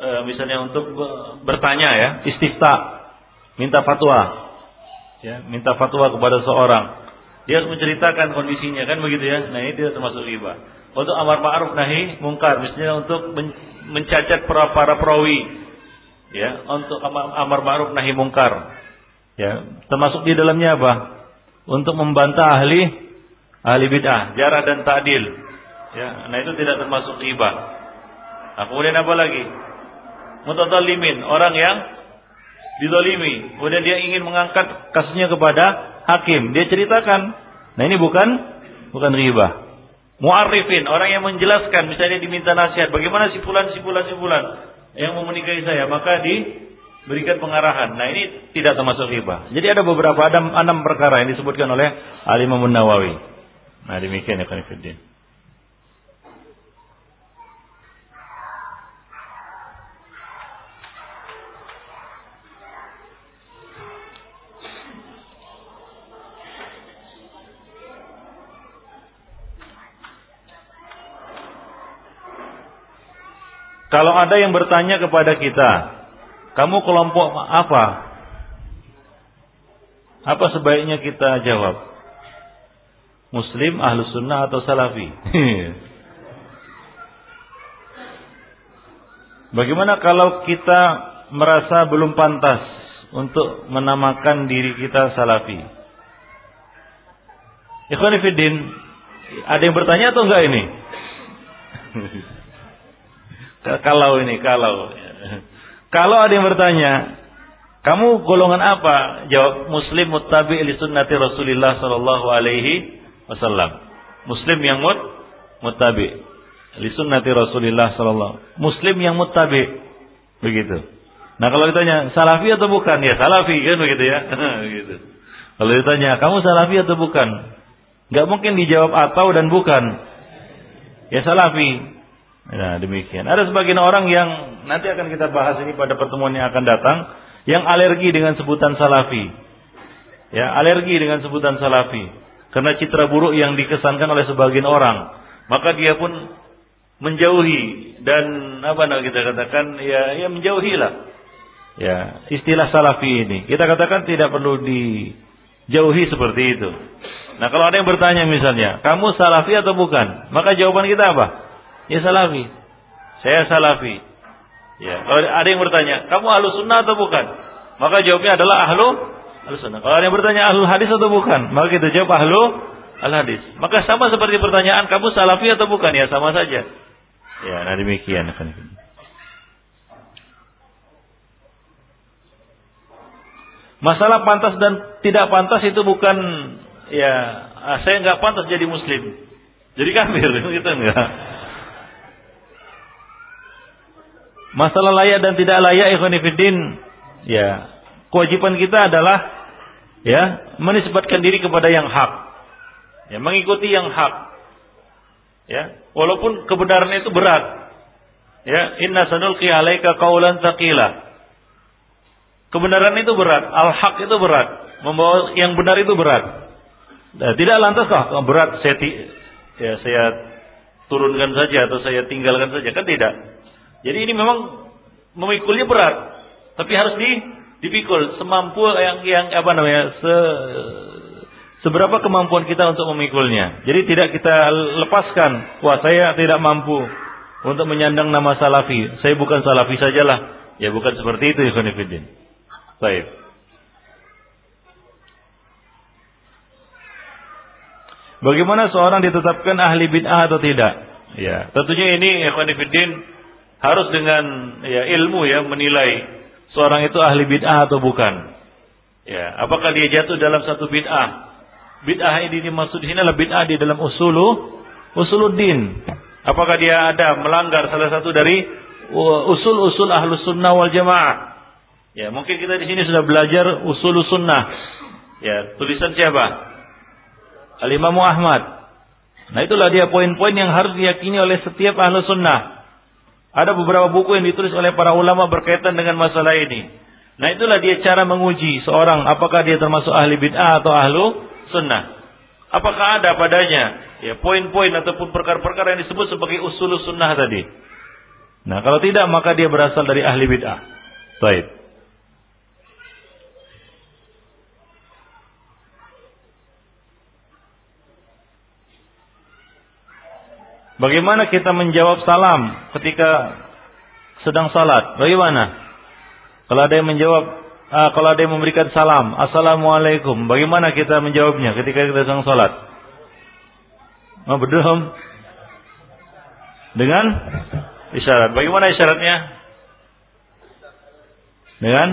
uh, misalnya untuk bertanya ya, istifta, minta fatwa. Ya, minta fatwa kepada seorang. Dia harus menceritakan kondisinya kan begitu ya. Nah, ini tidak termasuk ghibah. Untuk amar ma'ruf nahi mungkar, misalnya untuk mencacat para para perawi ya untuk amar ma'ruf nahi mungkar ya termasuk di dalamnya apa? Untuk membantah ahli ahli bid'ah jarah dan ta'dil. Ya nah itu tidak termasuk riba. Nah kemudian apa lagi? Mutadallimin orang yang didolimi kemudian dia ingin mengangkat kasusnya kepada hakim. Dia ceritakan nah ini bukan bukan riba. Mu'arifin, orang yang menjelaskan, misalnya diminta nasihat, bagaimana si fulan, si yang mau menikahi saya, maka diberikan pengarahan. Nah ini tidak termasuk riba. Jadi ada beberapa ada enam perkara yang disebutkan oleh Alimah Nawawi. Nah demikian ya Kanifuddin. Kalau ada yang bertanya kepada kita, kamu kelompok apa? Apa sebaiknya kita jawab? Muslim, ahlu sunnah atau salafi? <laughs> Bagaimana kalau kita merasa belum pantas untuk menamakan diri kita salafi? Ikhwanifidin, ada yang bertanya atau enggak ini? <laughs> Kalau ini, kalau. Kalau ada yang bertanya, kamu golongan apa? Jawab Muslim muttabi li sunnati Rasulillah sallallahu alaihi wasallam. Muslim yang mut muttabi li sunnati Rasulillah sallallahu. Muslim yang muttabi. Begitu. Nah, kalau ditanya salafi atau bukan? Ya, salafi kan begitu ya. <laughs> begitu. Kalau ditanya, kamu salafi atau bukan? Gak mungkin dijawab atau dan bukan. Ya salafi. Nah, demikian. Ada sebagian orang yang nanti akan kita bahas ini pada pertemuan yang akan datang yang alergi dengan sebutan salafi. Ya, alergi dengan sebutan salafi karena citra buruk yang dikesankan oleh sebagian orang. Maka dia pun menjauhi dan apa nak kita katakan ya ya menjauhilah. Ya, istilah salafi ini. Kita katakan tidak perlu dijauhi seperti itu. Nah, kalau ada yang bertanya misalnya, kamu salafi atau bukan? Maka jawaban kita apa? Ya salafi. Saya salafi. Ya, kalau ada yang bertanya, kamu ahlu sunnah atau bukan? Maka jawabnya adalah ahlu ahlu sunnah. Kalau ada yang bertanya ahlu hadis atau bukan? Maka kita jawab ahlu al hadis. Maka sama seperti pertanyaan, kamu salafi atau bukan? Ya sama saja. Ya, nah demikian. Masalah pantas dan tidak pantas itu bukan ya saya nggak pantas jadi muslim. Jadi kafir <laughs> gitu enggak. Masalah layak dan tidak layak ikhwanifidin, ya, kewajiban kita adalah ya, menisbatkan diri kepada yang hak. Ya, mengikuti yang hak. Ya, walaupun kebenaran itu berat. Ya, inna sanulqi alaika qaulan tsaqila. Kebenaran itu berat, al-haq itu berat, membawa yang benar itu berat. Nah, tidak lantas kah berat saya ya saya turunkan saja atau saya tinggalkan saja kan tidak. Jadi ini memang memikulnya berat, tapi harus di dipikul semampu yang yang apa namanya se seberapa kemampuan kita untuk memikulnya. Jadi tidak kita lepaskan, wah saya tidak mampu untuk menyandang nama salafi. Saya bukan salafi sajalah. Ya bukan seperti itu ya Baik. Bagaimana seorang ditetapkan ahli bid'ah atau tidak? Ya, tentunya ini ikhwanifiddin harus dengan ya ilmu ya menilai seorang itu ahli bid'ah atau bukan. Ya, apakah dia jatuh dalam satu bid'ah? Bid'ah ini dimaksud ini adalah bid'ah di dalam usulu usuluddin. Apakah dia ada melanggar salah satu dari usul-usul ahlus sunnah wal jamaah? Ya, mungkin kita di sini sudah belajar usul sunnah. Ya, tulisan siapa? Al-Imam Ahmad. Nah itulah dia poin-poin yang harus diyakini oleh setiap ahlu sunnah. Ada beberapa buku yang ditulis oleh para ulama berkaitan dengan masalah ini. Nah itulah dia cara menguji seorang apakah dia termasuk ahli bid'ah atau ahlu sunnah. Apakah ada padanya ya poin-poin ataupun perkara-perkara yang disebut sebagai usul sunnah tadi. Nah kalau tidak maka dia berasal dari ahli bid'ah. Baik. Bagaimana kita menjawab salam ketika sedang salat? Bagaimana? Kalau ada yang menjawab, uh, kalau ada yang memberikan salam, Assalamualaikum. Bagaimana kita menjawabnya ketika kita sedang salat? Oh, belum. Dengan isyarat. Bagaimana isyaratnya? Dengan?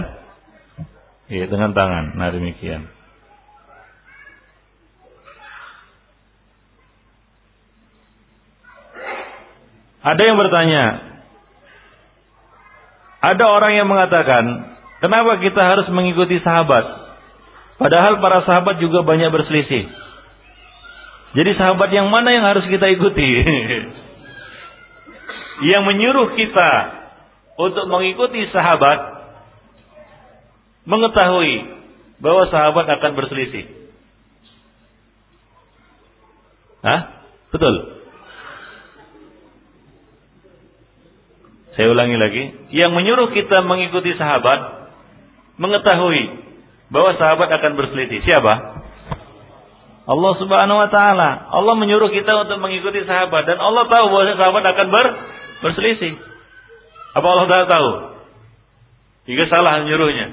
Iya, dengan tangan. Nah, demikian. Ada yang bertanya, ada orang yang mengatakan, kenapa kita harus mengikuti sahabat? Padahal para sahabat juga banyak berselisih. Jadi sahabat yang mana yang harus kita ikuti? <laughs> yang menyuruh kita untuk mengikuti sahabat, mengetahui bahwa sahabat akan berselisih. Hah? Betul. Saya ulangi lagi, yang menyuruh kita mengikuti sahabat mengetahui bahwa sahabat akan berselisih. Siapa? Allah Subhanahu wa taala. Allah menyuruh kita untuk mengikuti sahabat dan Allah tahu bahwa sahabat akan ber, berselisih. Apa Allah Taala tahu? Jika salah menyuruhnya.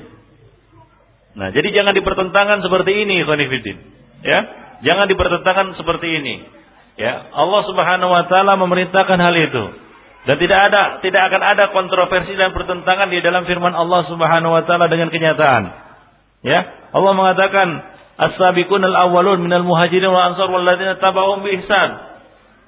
Nah, jadi jangan dipertentangkan seperti ini, Khonifidin. Ya, jangan dipertentangkan seperti ini. Ya, Allah Subhanahu wa taala memerintahkan hal itu. Dan tidak ada tidak akan ada kontroversi dan pertentangan di dalam firman Allah Subhanahu wa taala dengan kenyataan. Ya, Allah mengatakan as-sabiqun al-awwalun minal muhajirin wal ansar wal ladzina tabauhum bi ihsan.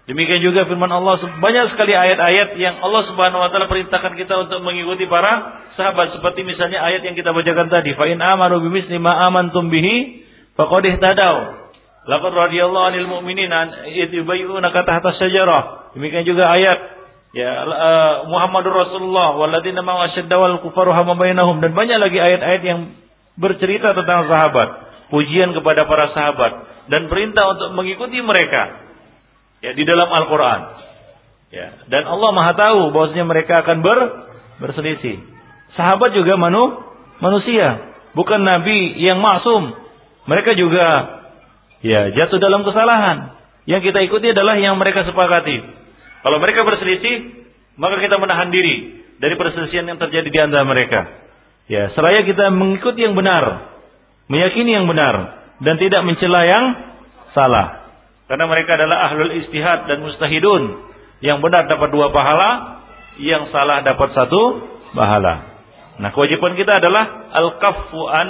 Demikian juga firman Allah banyak sekali ayat-ayat yang Allah Subhanahu wa taala perintahkan kita untuk mengikuti para sahabat seperti misalnya ayat yang kita bacakan tadi fa in amanu bimisli ma amantum bihi faqad ihtadaw. Laqad radiyallahu anil mu'minina idh yubayyunaka tahta syajarah. Demikian juga ayat ya uh, Muhammadur Rasulullah walladzina ma wal kufaru dan banyak lagi ayat-ayat yang bercerita tentang sahabat, pujian kepada para sahabat dan perintah untuk mengikuti mereka ya di dalam Al-Qur'an. Ya, dan Allah Maha tahu bahwasanya mereka akan ber berselisih. Sahabat juga manu, manusia, bukan nabi yang maksum. Mereka juga ya jatuh dalam kesalahan. Yang kita ikuti adalah yang mereka sepakati. Kalau mereka berselisih, maka kita menahan diri dari perselisihan yang terjadi di antara mereka. Ya, seraya kita mengikuti yang benar, meyakini yang benar dan tidak mencela yang salah. Karena mereka adalah ahlul istihad dan mustahidun. Yang benar dapat dua pahala, yang salah dapat satu pahala. Nah, kewajiban kita adalah al-kaffu an.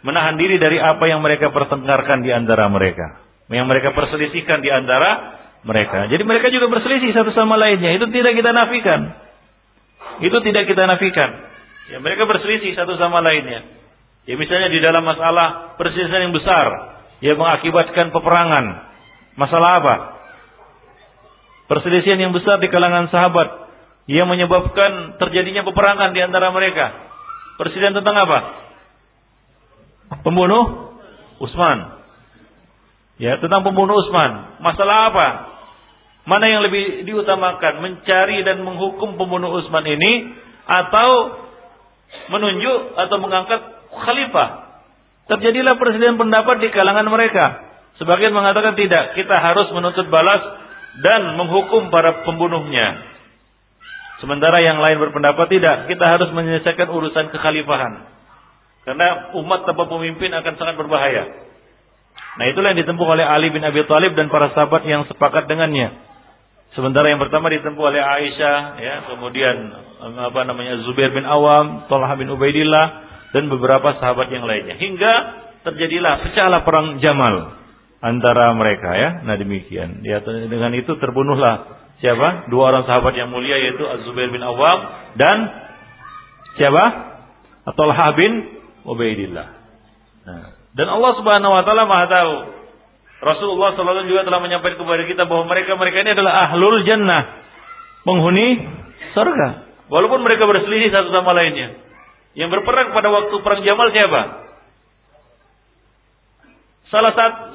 Menahan diri dari apa yang mereka pertengkarkan di antara mereka. Yang mereka perselisihkan di antara mereka. Jadi mereka juga berselisih satu sama lainnya. Itu tidak kita nafikan. Itu tidak kita nafikan. Ya, mereka berselisih satu sama lainnya. Ya misalnya di dalam masalah perselisihan yang besar yang mengakibatkan peperangan. Masalah apa? Perselisihan yang besar di kalangan sahabat yang menyebabkan terjadinya peperangan di antara mereka. Perselisihan tentang apa? Pembunuh Utsman. Ya, tentang pembunuh Utsman. Masalah apa? Mana yang lebih diutamakan? Mencari dan menghukum pembunuh Utsman ini atau menunjuk atau mengangkat khalifah? Terjadilah perselisihan pendapat di kalangan mereka. Sebagian mengatakan tidak, kita harus menuntut balas dan menghukum para pembunuhnya. Sementara yang lain berpendapat tidak, kita harus menyelesaikan urusan kekhalifahan. Karena umat tanpa pemimpin akan sangat berbahaya. Nah itulah yang ditempuh oleh Ali bin Abi Thalib dan para sahabat yang sepakat dengannya. Sementara yang pertama ditempuh oleh Aisyah, ya, kemudian apa namanya Zubair bin Awam, Talha bin Ubaidillah dan beberapa sahabat yang lainnya. Hingga terjadilah pecahlah perang Jamal antara mereka ya. Nah demikian. Ya dengan itu terbunuhlah siapa? Dua orang sahabat yang mulia yaitu Az-Zubair bin Awam dan siapa? Talha bin Ubaidillah. Nah, dan Allah Subhanahu wa taala Maha tahu. Rasulullah SAW juga telah menyampaikan kepada kita bahwa mereka-mereka ini adalah ahlul jannah, penghuni surga. Walaupun mereka berselisih satu sama lainnya. Yang berperang pada waktu perang Jamal siapa? Salah satu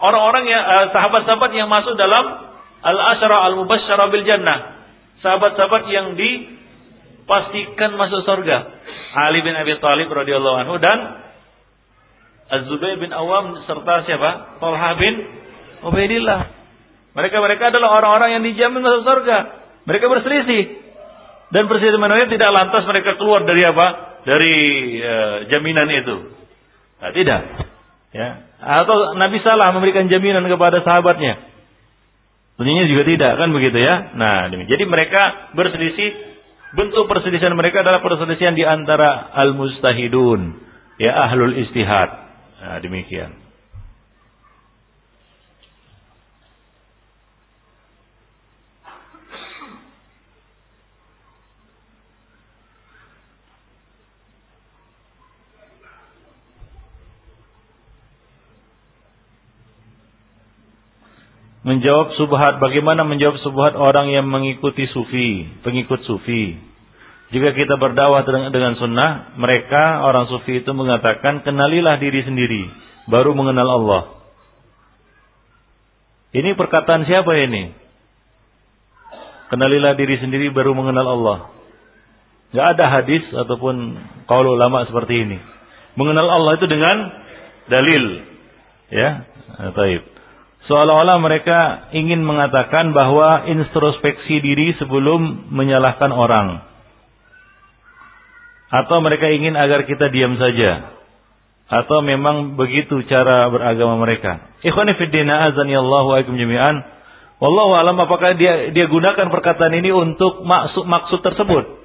orang-orang yang eh, sahabat-sahabat yang masuk dalam al-asyara al-mubasysyara bil jannah. Sahabat-sahabat yang dipastikan masuk surga. Ali bin Abi Thalib radhiyallahu anhu dan Az-Zubair bin Awam serta siapa? Talha bin Ubaidillah. Mereka-mereka adalah orang-orang yang dijamin masuk surga. Mereka berselisih. Dan perselisihan mereka tidak lantas mereka keluar dari apa? Dari uh, jaminan itu. Nah, tidak. Ya. Atau Nabi salah memberikan jaminan kepada sahabatnya. Tentunya juga tidak kan begitu ya. Nah, jadi mereka berselisih Bentuk perselisihan mereka adalah perselisihan di antara al-mustahidun, ya ahlul istihad. Nah, demikian. menjawab subhat bagaimana menjawab subhat orang yang mengikuti sufi, pengikut sufi. Jika kita berdakwah dengan sunnah, mereka orang sufi itu mengatakan kenalilah diri sendiri, baru mengenal Allah. Ini perkataan siapa ini? Kenalilah diri sendiri baru mengenal Allah. Gak ada hadis ataupun kaul ulama seperti ini. Mengenal Allah itu dengan dalil. Ya, taib. Seolah-olah mereka ingin mengatakan bahwa introspeksi diri sebelum menyalahkan orang. Atau mereka ingin agar kita diam saja. Atau memang begitu cara beragama mereka. Ikhwani fiddina azani Allahu aikum jami'an. Wallahu alam apakah dia dia gunakan perkataan ini untuk maksud maksud tersebut.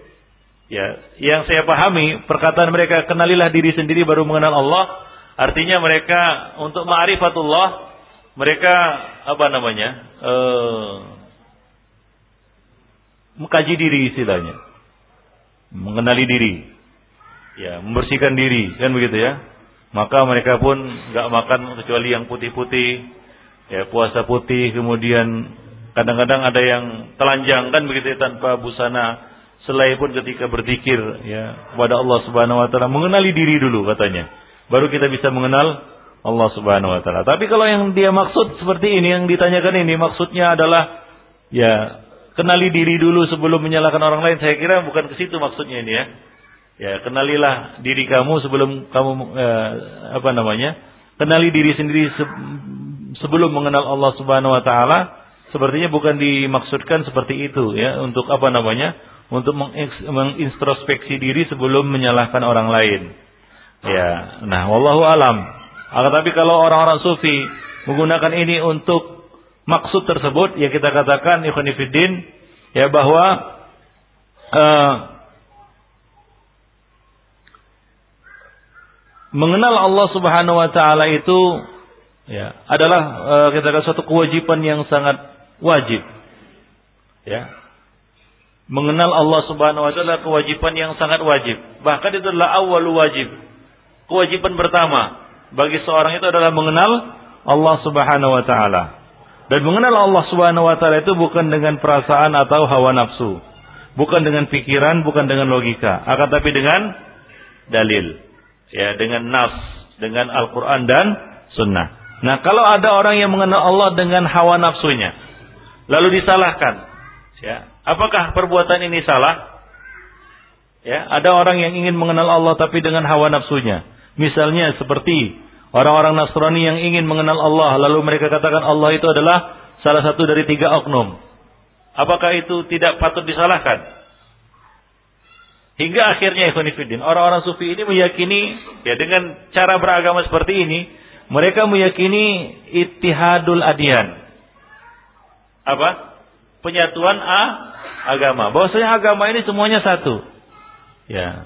Ya, yang saya pahami perkataan mereka kenalilah diri sendiri baru mengenal Allah, artinya mereka untuk ma'rifatullah mereka apa namanya uh, mengkaji diri istilahnya mengenali diri ya membersihkan diri kan begitu ya maka mereka pun nggak makan kecuali yang putih-putih ya puasa putih kemudian kadang-kadang ada yang telanjang kan begitu ya, tanpa busana selai pun ketika berzikir ya kepada Allah Subhanahu wa taala mengenali diri dulu katanya baru kita bisa mengenal Allah Subhanahu wa taala. Tapi kalau yang dia maksud seperti ini yang ditanyakan ini maksudnya adalah ya kenali diri dulu sebelum menyalahkan orang lain. Saya kira bukan ke situ maksudnya ini ya. Ya, kenalilah diri kamu sebelum kamu eh, apa namanya? Kenali diri sendiri sebelum mengenal Allah Subhanahu wa taala. Sepertinya bukan dimaksudkan seperti itu ya untuk apa namanya? Untuk mengintrospeksi diri sebelum menyalahkan orang lain. Ya, nah wallahu alam. Akan tapi kalau orang-orang sufi menggunakan ini untuk maksud tersebut, ya kita katakan ikhwanifidin, ya bahwa uh, mengenal Allah Subhanahu wa taala itu ya adalah uh, kita katakan suatu kewajiban yang sangat wajib. Ya. Mengenal Allah Subhanahu wa taala kewajiban yang sangat wajib. Bahkan itu adalah awal wajib. Kewajiban pertama bagi seorang itu adalah mengenal Allah Subhanahu wa taala. Dan mengenal Allah Subhanahu wa taala itu bukan dengan perasaan atau hawa nafsu. Bukan dengan pikiran, bukan dengan logika, akan tapi dengan dalil. Ya, dengan nas, dengan Al-Qur'an dan sunnah. Nah, kalau ada orang yang mengenal Allah dengan hawa nafsunya, lalu disalahkan, ya, apakah perbuatan ini salah? Ya, ada orang yang ingin mengenal Allah tapi dengan hawa nafsunya Misalnya seperti orang-orang Nasrani yang ingin mengenal Allah lalu mereka katakan Allah itu adalah salah satu dari tiga oknum. Apakah itu tidak patut disalahkan? Hingga akhirnya Ikhwanifidin, orang-orang sufi ini meyakini ya dengan cara beragama seperti ini, mereka meyakini ittihadul adian. Apa? Penyatuan A agama. Bahwasanya agama ini semuanya satu. Ya.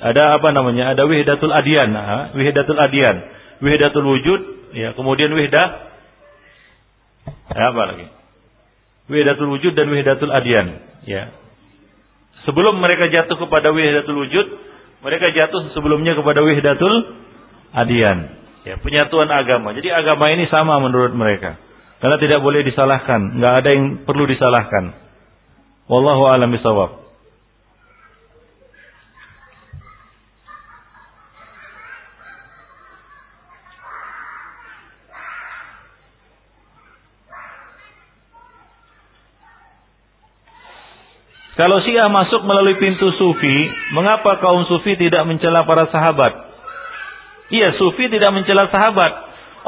Ada apa namanya? Ada wihdatul adian, ha? wihdatul adian, wihdatul wujud, ya, kemudian wihdah ya, apa lagi? Wihdatul wujud dan wihdatul adian, ya. Sebelum mereka jatuh kepada wihdatul wujud, mereka jatuh sebelumnya kepada wihdatul adian. Ya, penyatuan agama. Jadi agama ini sama menurut mereka. Karena tidak boleh disalahkan, nggak ada yang perlu disalahkan. Wallahu a'lam bishawab. Kalau Syiah masuk melalui pintu Sufi, mengapa kaum Sufi tidak mencela para sahabat? Iya, Sufi tidak mencela sahabat.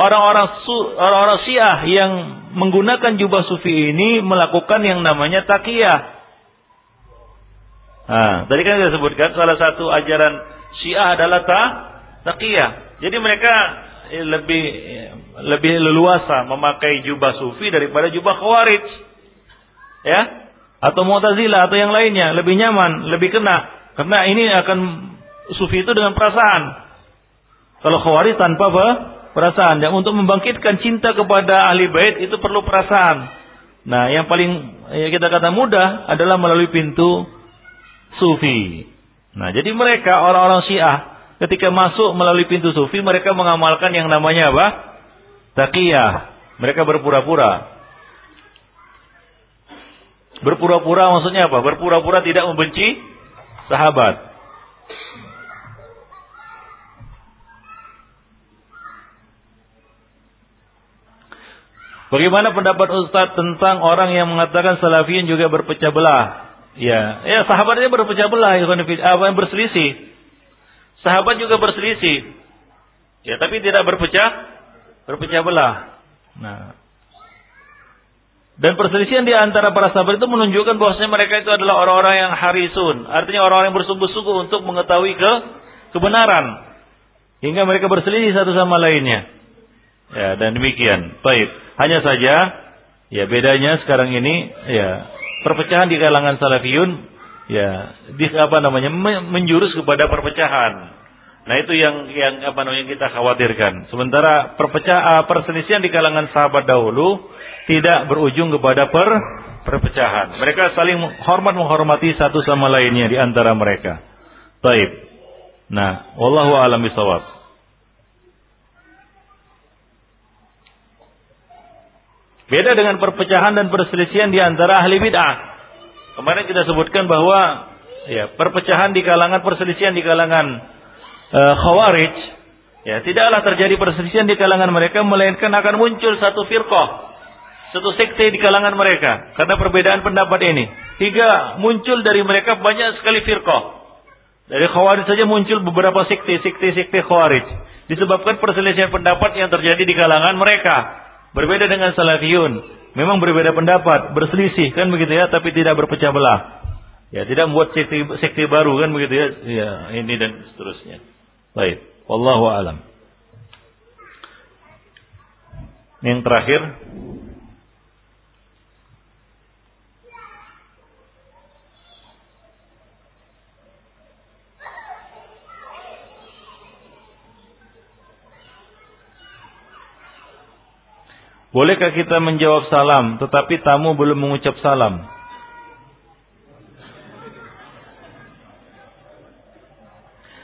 Orang-orang orang-orang Syiah yang menggunakan jubah Sufi ini melakukan yang namanya takiyah. Nah, tadi kan saya sebutkan salah satu ajaran Syiah adalah ta takiyah. Jadi mereka eh, lebih lebih leluasa memakai jubah Sufi daripada jubah Khawarij. Ya, atau Mu'tazilah atau yang lainnya lebih nyaman, lebih kena. Karena ini akan sufi itu dengan perasaan. Kalau khawarij tanpa apa? perasaan. Dan untuk membangkitkan cinta kepada ahli bait itu perlu perasaan. Nah, yang paling ya kita kata mudah adalah melalui pintu sufi. Nah, jadi mereka orang-orang Syiah ketika masuk melalui pintu sufi mereka mengamalkan yang namanya apa? Taqiyah. Mereka berpura-pura. Berpura-pura maksudnya apa? Berpura-pura tidak membenci sahabat. Bagaimana pendapat Ustaz tentang orang yang mengatakan salafiyin juga berpecah belah? Ya, ya sahabatnya berpecah belah, apa yang berselisih. Sahabat juga berselisih. Ya, tapi tidak berpecah berpecah belah. Nah, dan perselisihan di antara para sahabat itu menunjukkan bahwasanya mereka itu adalah orang-orang yang harisun. Artinya orang-orang yang bersungguh-sungguh untuk mengetahui ke kebenaran. Hingga mereka berselisih satu sama lainnya. Ya, dan demikian. Baik. Hanya saja, ya bedanya sekarang ini, ya perpecahan di kalangan salafiyun, ya di apa namanya menjurus kepada perpecahan. Nah itu yang yang apa namanya kita khawatirkan. Sementara perpecahan perselisihan di kalangan sahabat dahulu tidak berujung kepada per perpecahan. Mereka saling hormat menghormati satu sama lainnya di antara mereka. Baik. Nah, wallahu a'lam bishawab. Beda dengan perpecahan dan perselisihan di antara ahli bid'ah. Kemarin kita sebutkan bahwa ya, perpecahan di kalangan perselisihan di kalangan uh, khawarij ya tidaklah terjadi perselisihan di kalangan mereka melainkan akan muncul satu firqah satu sekte di kalangan mereka karena perbedaan pendapat ini. Hingga muncul dari mereka banyak sekali firqah. Dari Khawarij saja muncul beberapa sekte, sekte-sekte Khawarij. Disebabkan perselisihan pendapat yang terjadi di kalangan mereka. Berbeda dengan Salafiyun. Memang berbeda pendapat, berselisih kan begitu ya, tapi tidak berpecah belah. Ya, tidak membuat sekte, sekte baru kan begitu ya. Ya, ini dan seterusnya. Baik, wallahu alam. Yang terakhir, Bolehkah kita menjawab salam tetapi tamu belum mengucap salam?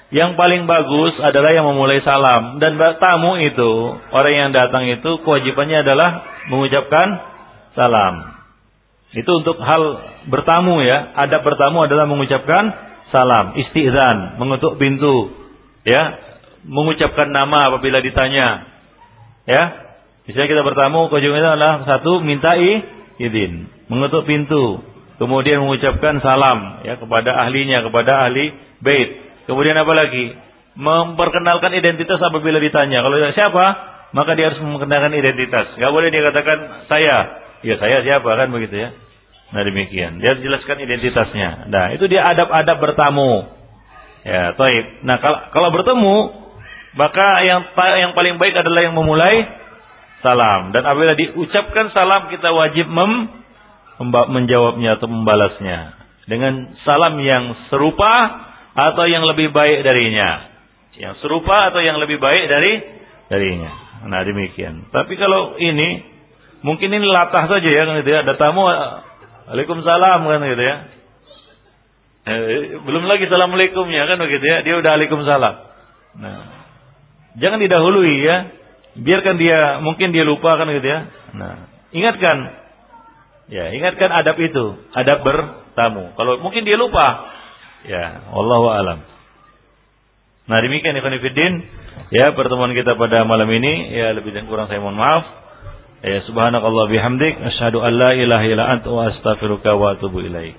Yang paling bagus adalah yang memulai salam dan tamu itu orang yang datang itu kewajibannya adalah mengucapkan salam. Itu untuk hal bertamu ya. Adab bertamu adalah mengucapkan salam, istizan, mengetuk pintu, ya, mengucapkan nama apabila ditanya. Ya, Misalnya kita bertamu, itu adalah satu minta izin, mengetuk pintu, kemudian mengucapkan salam ya kepada ahlinya, kepada ahli bait. Kemudian apa lagi? memperkenalkan identitas apabila ditanya. Kalau siapa, maka dia harus memperkenalkan identitas. Gak boleh dia katakan saya. Ya saya siapa kan begitu ya. Nah demikian. Dia jelaskan identitasnya. Nah itu dia adab-adab bertamu. Ya, taib. Nah kalau, kalau bertemu, maka yang yang paling baik adalah yang memulai salam. Dan apabila diucapkan salam kita wajib mem, menjawabnya atau membalasnya dengan salam yang serupa atau yang lebih baik darinya. Yang serupa atau yang lebih baik dari darinya. Nah demikian. Tapi kalau ini mungkin ini latah saja ya kan gitu ya. Ada tamu Waalaikumsalam kan gitu ya. Eh, belum lagi assalamualaikumnya kan begitu ya. Dia udah waalaikumsalam. Nah, jangan didahului ya. Biarkan dia mungkin dia lupa kan gitu ya. Nah, ingatkan. Ya, ingatkan adab itu, adab bertamu. Kalau mungkin dia lupa, ya, Allah alam. Nah demikian Ikhwan Fiddin Ya pertemuan kita pada malam ini Ya lebih dan kurang saya mohon maaf Ya subhanakallah bihamdik Asyhadu an la ilaha illa anta wa astaghfiruka wa atubu ilaik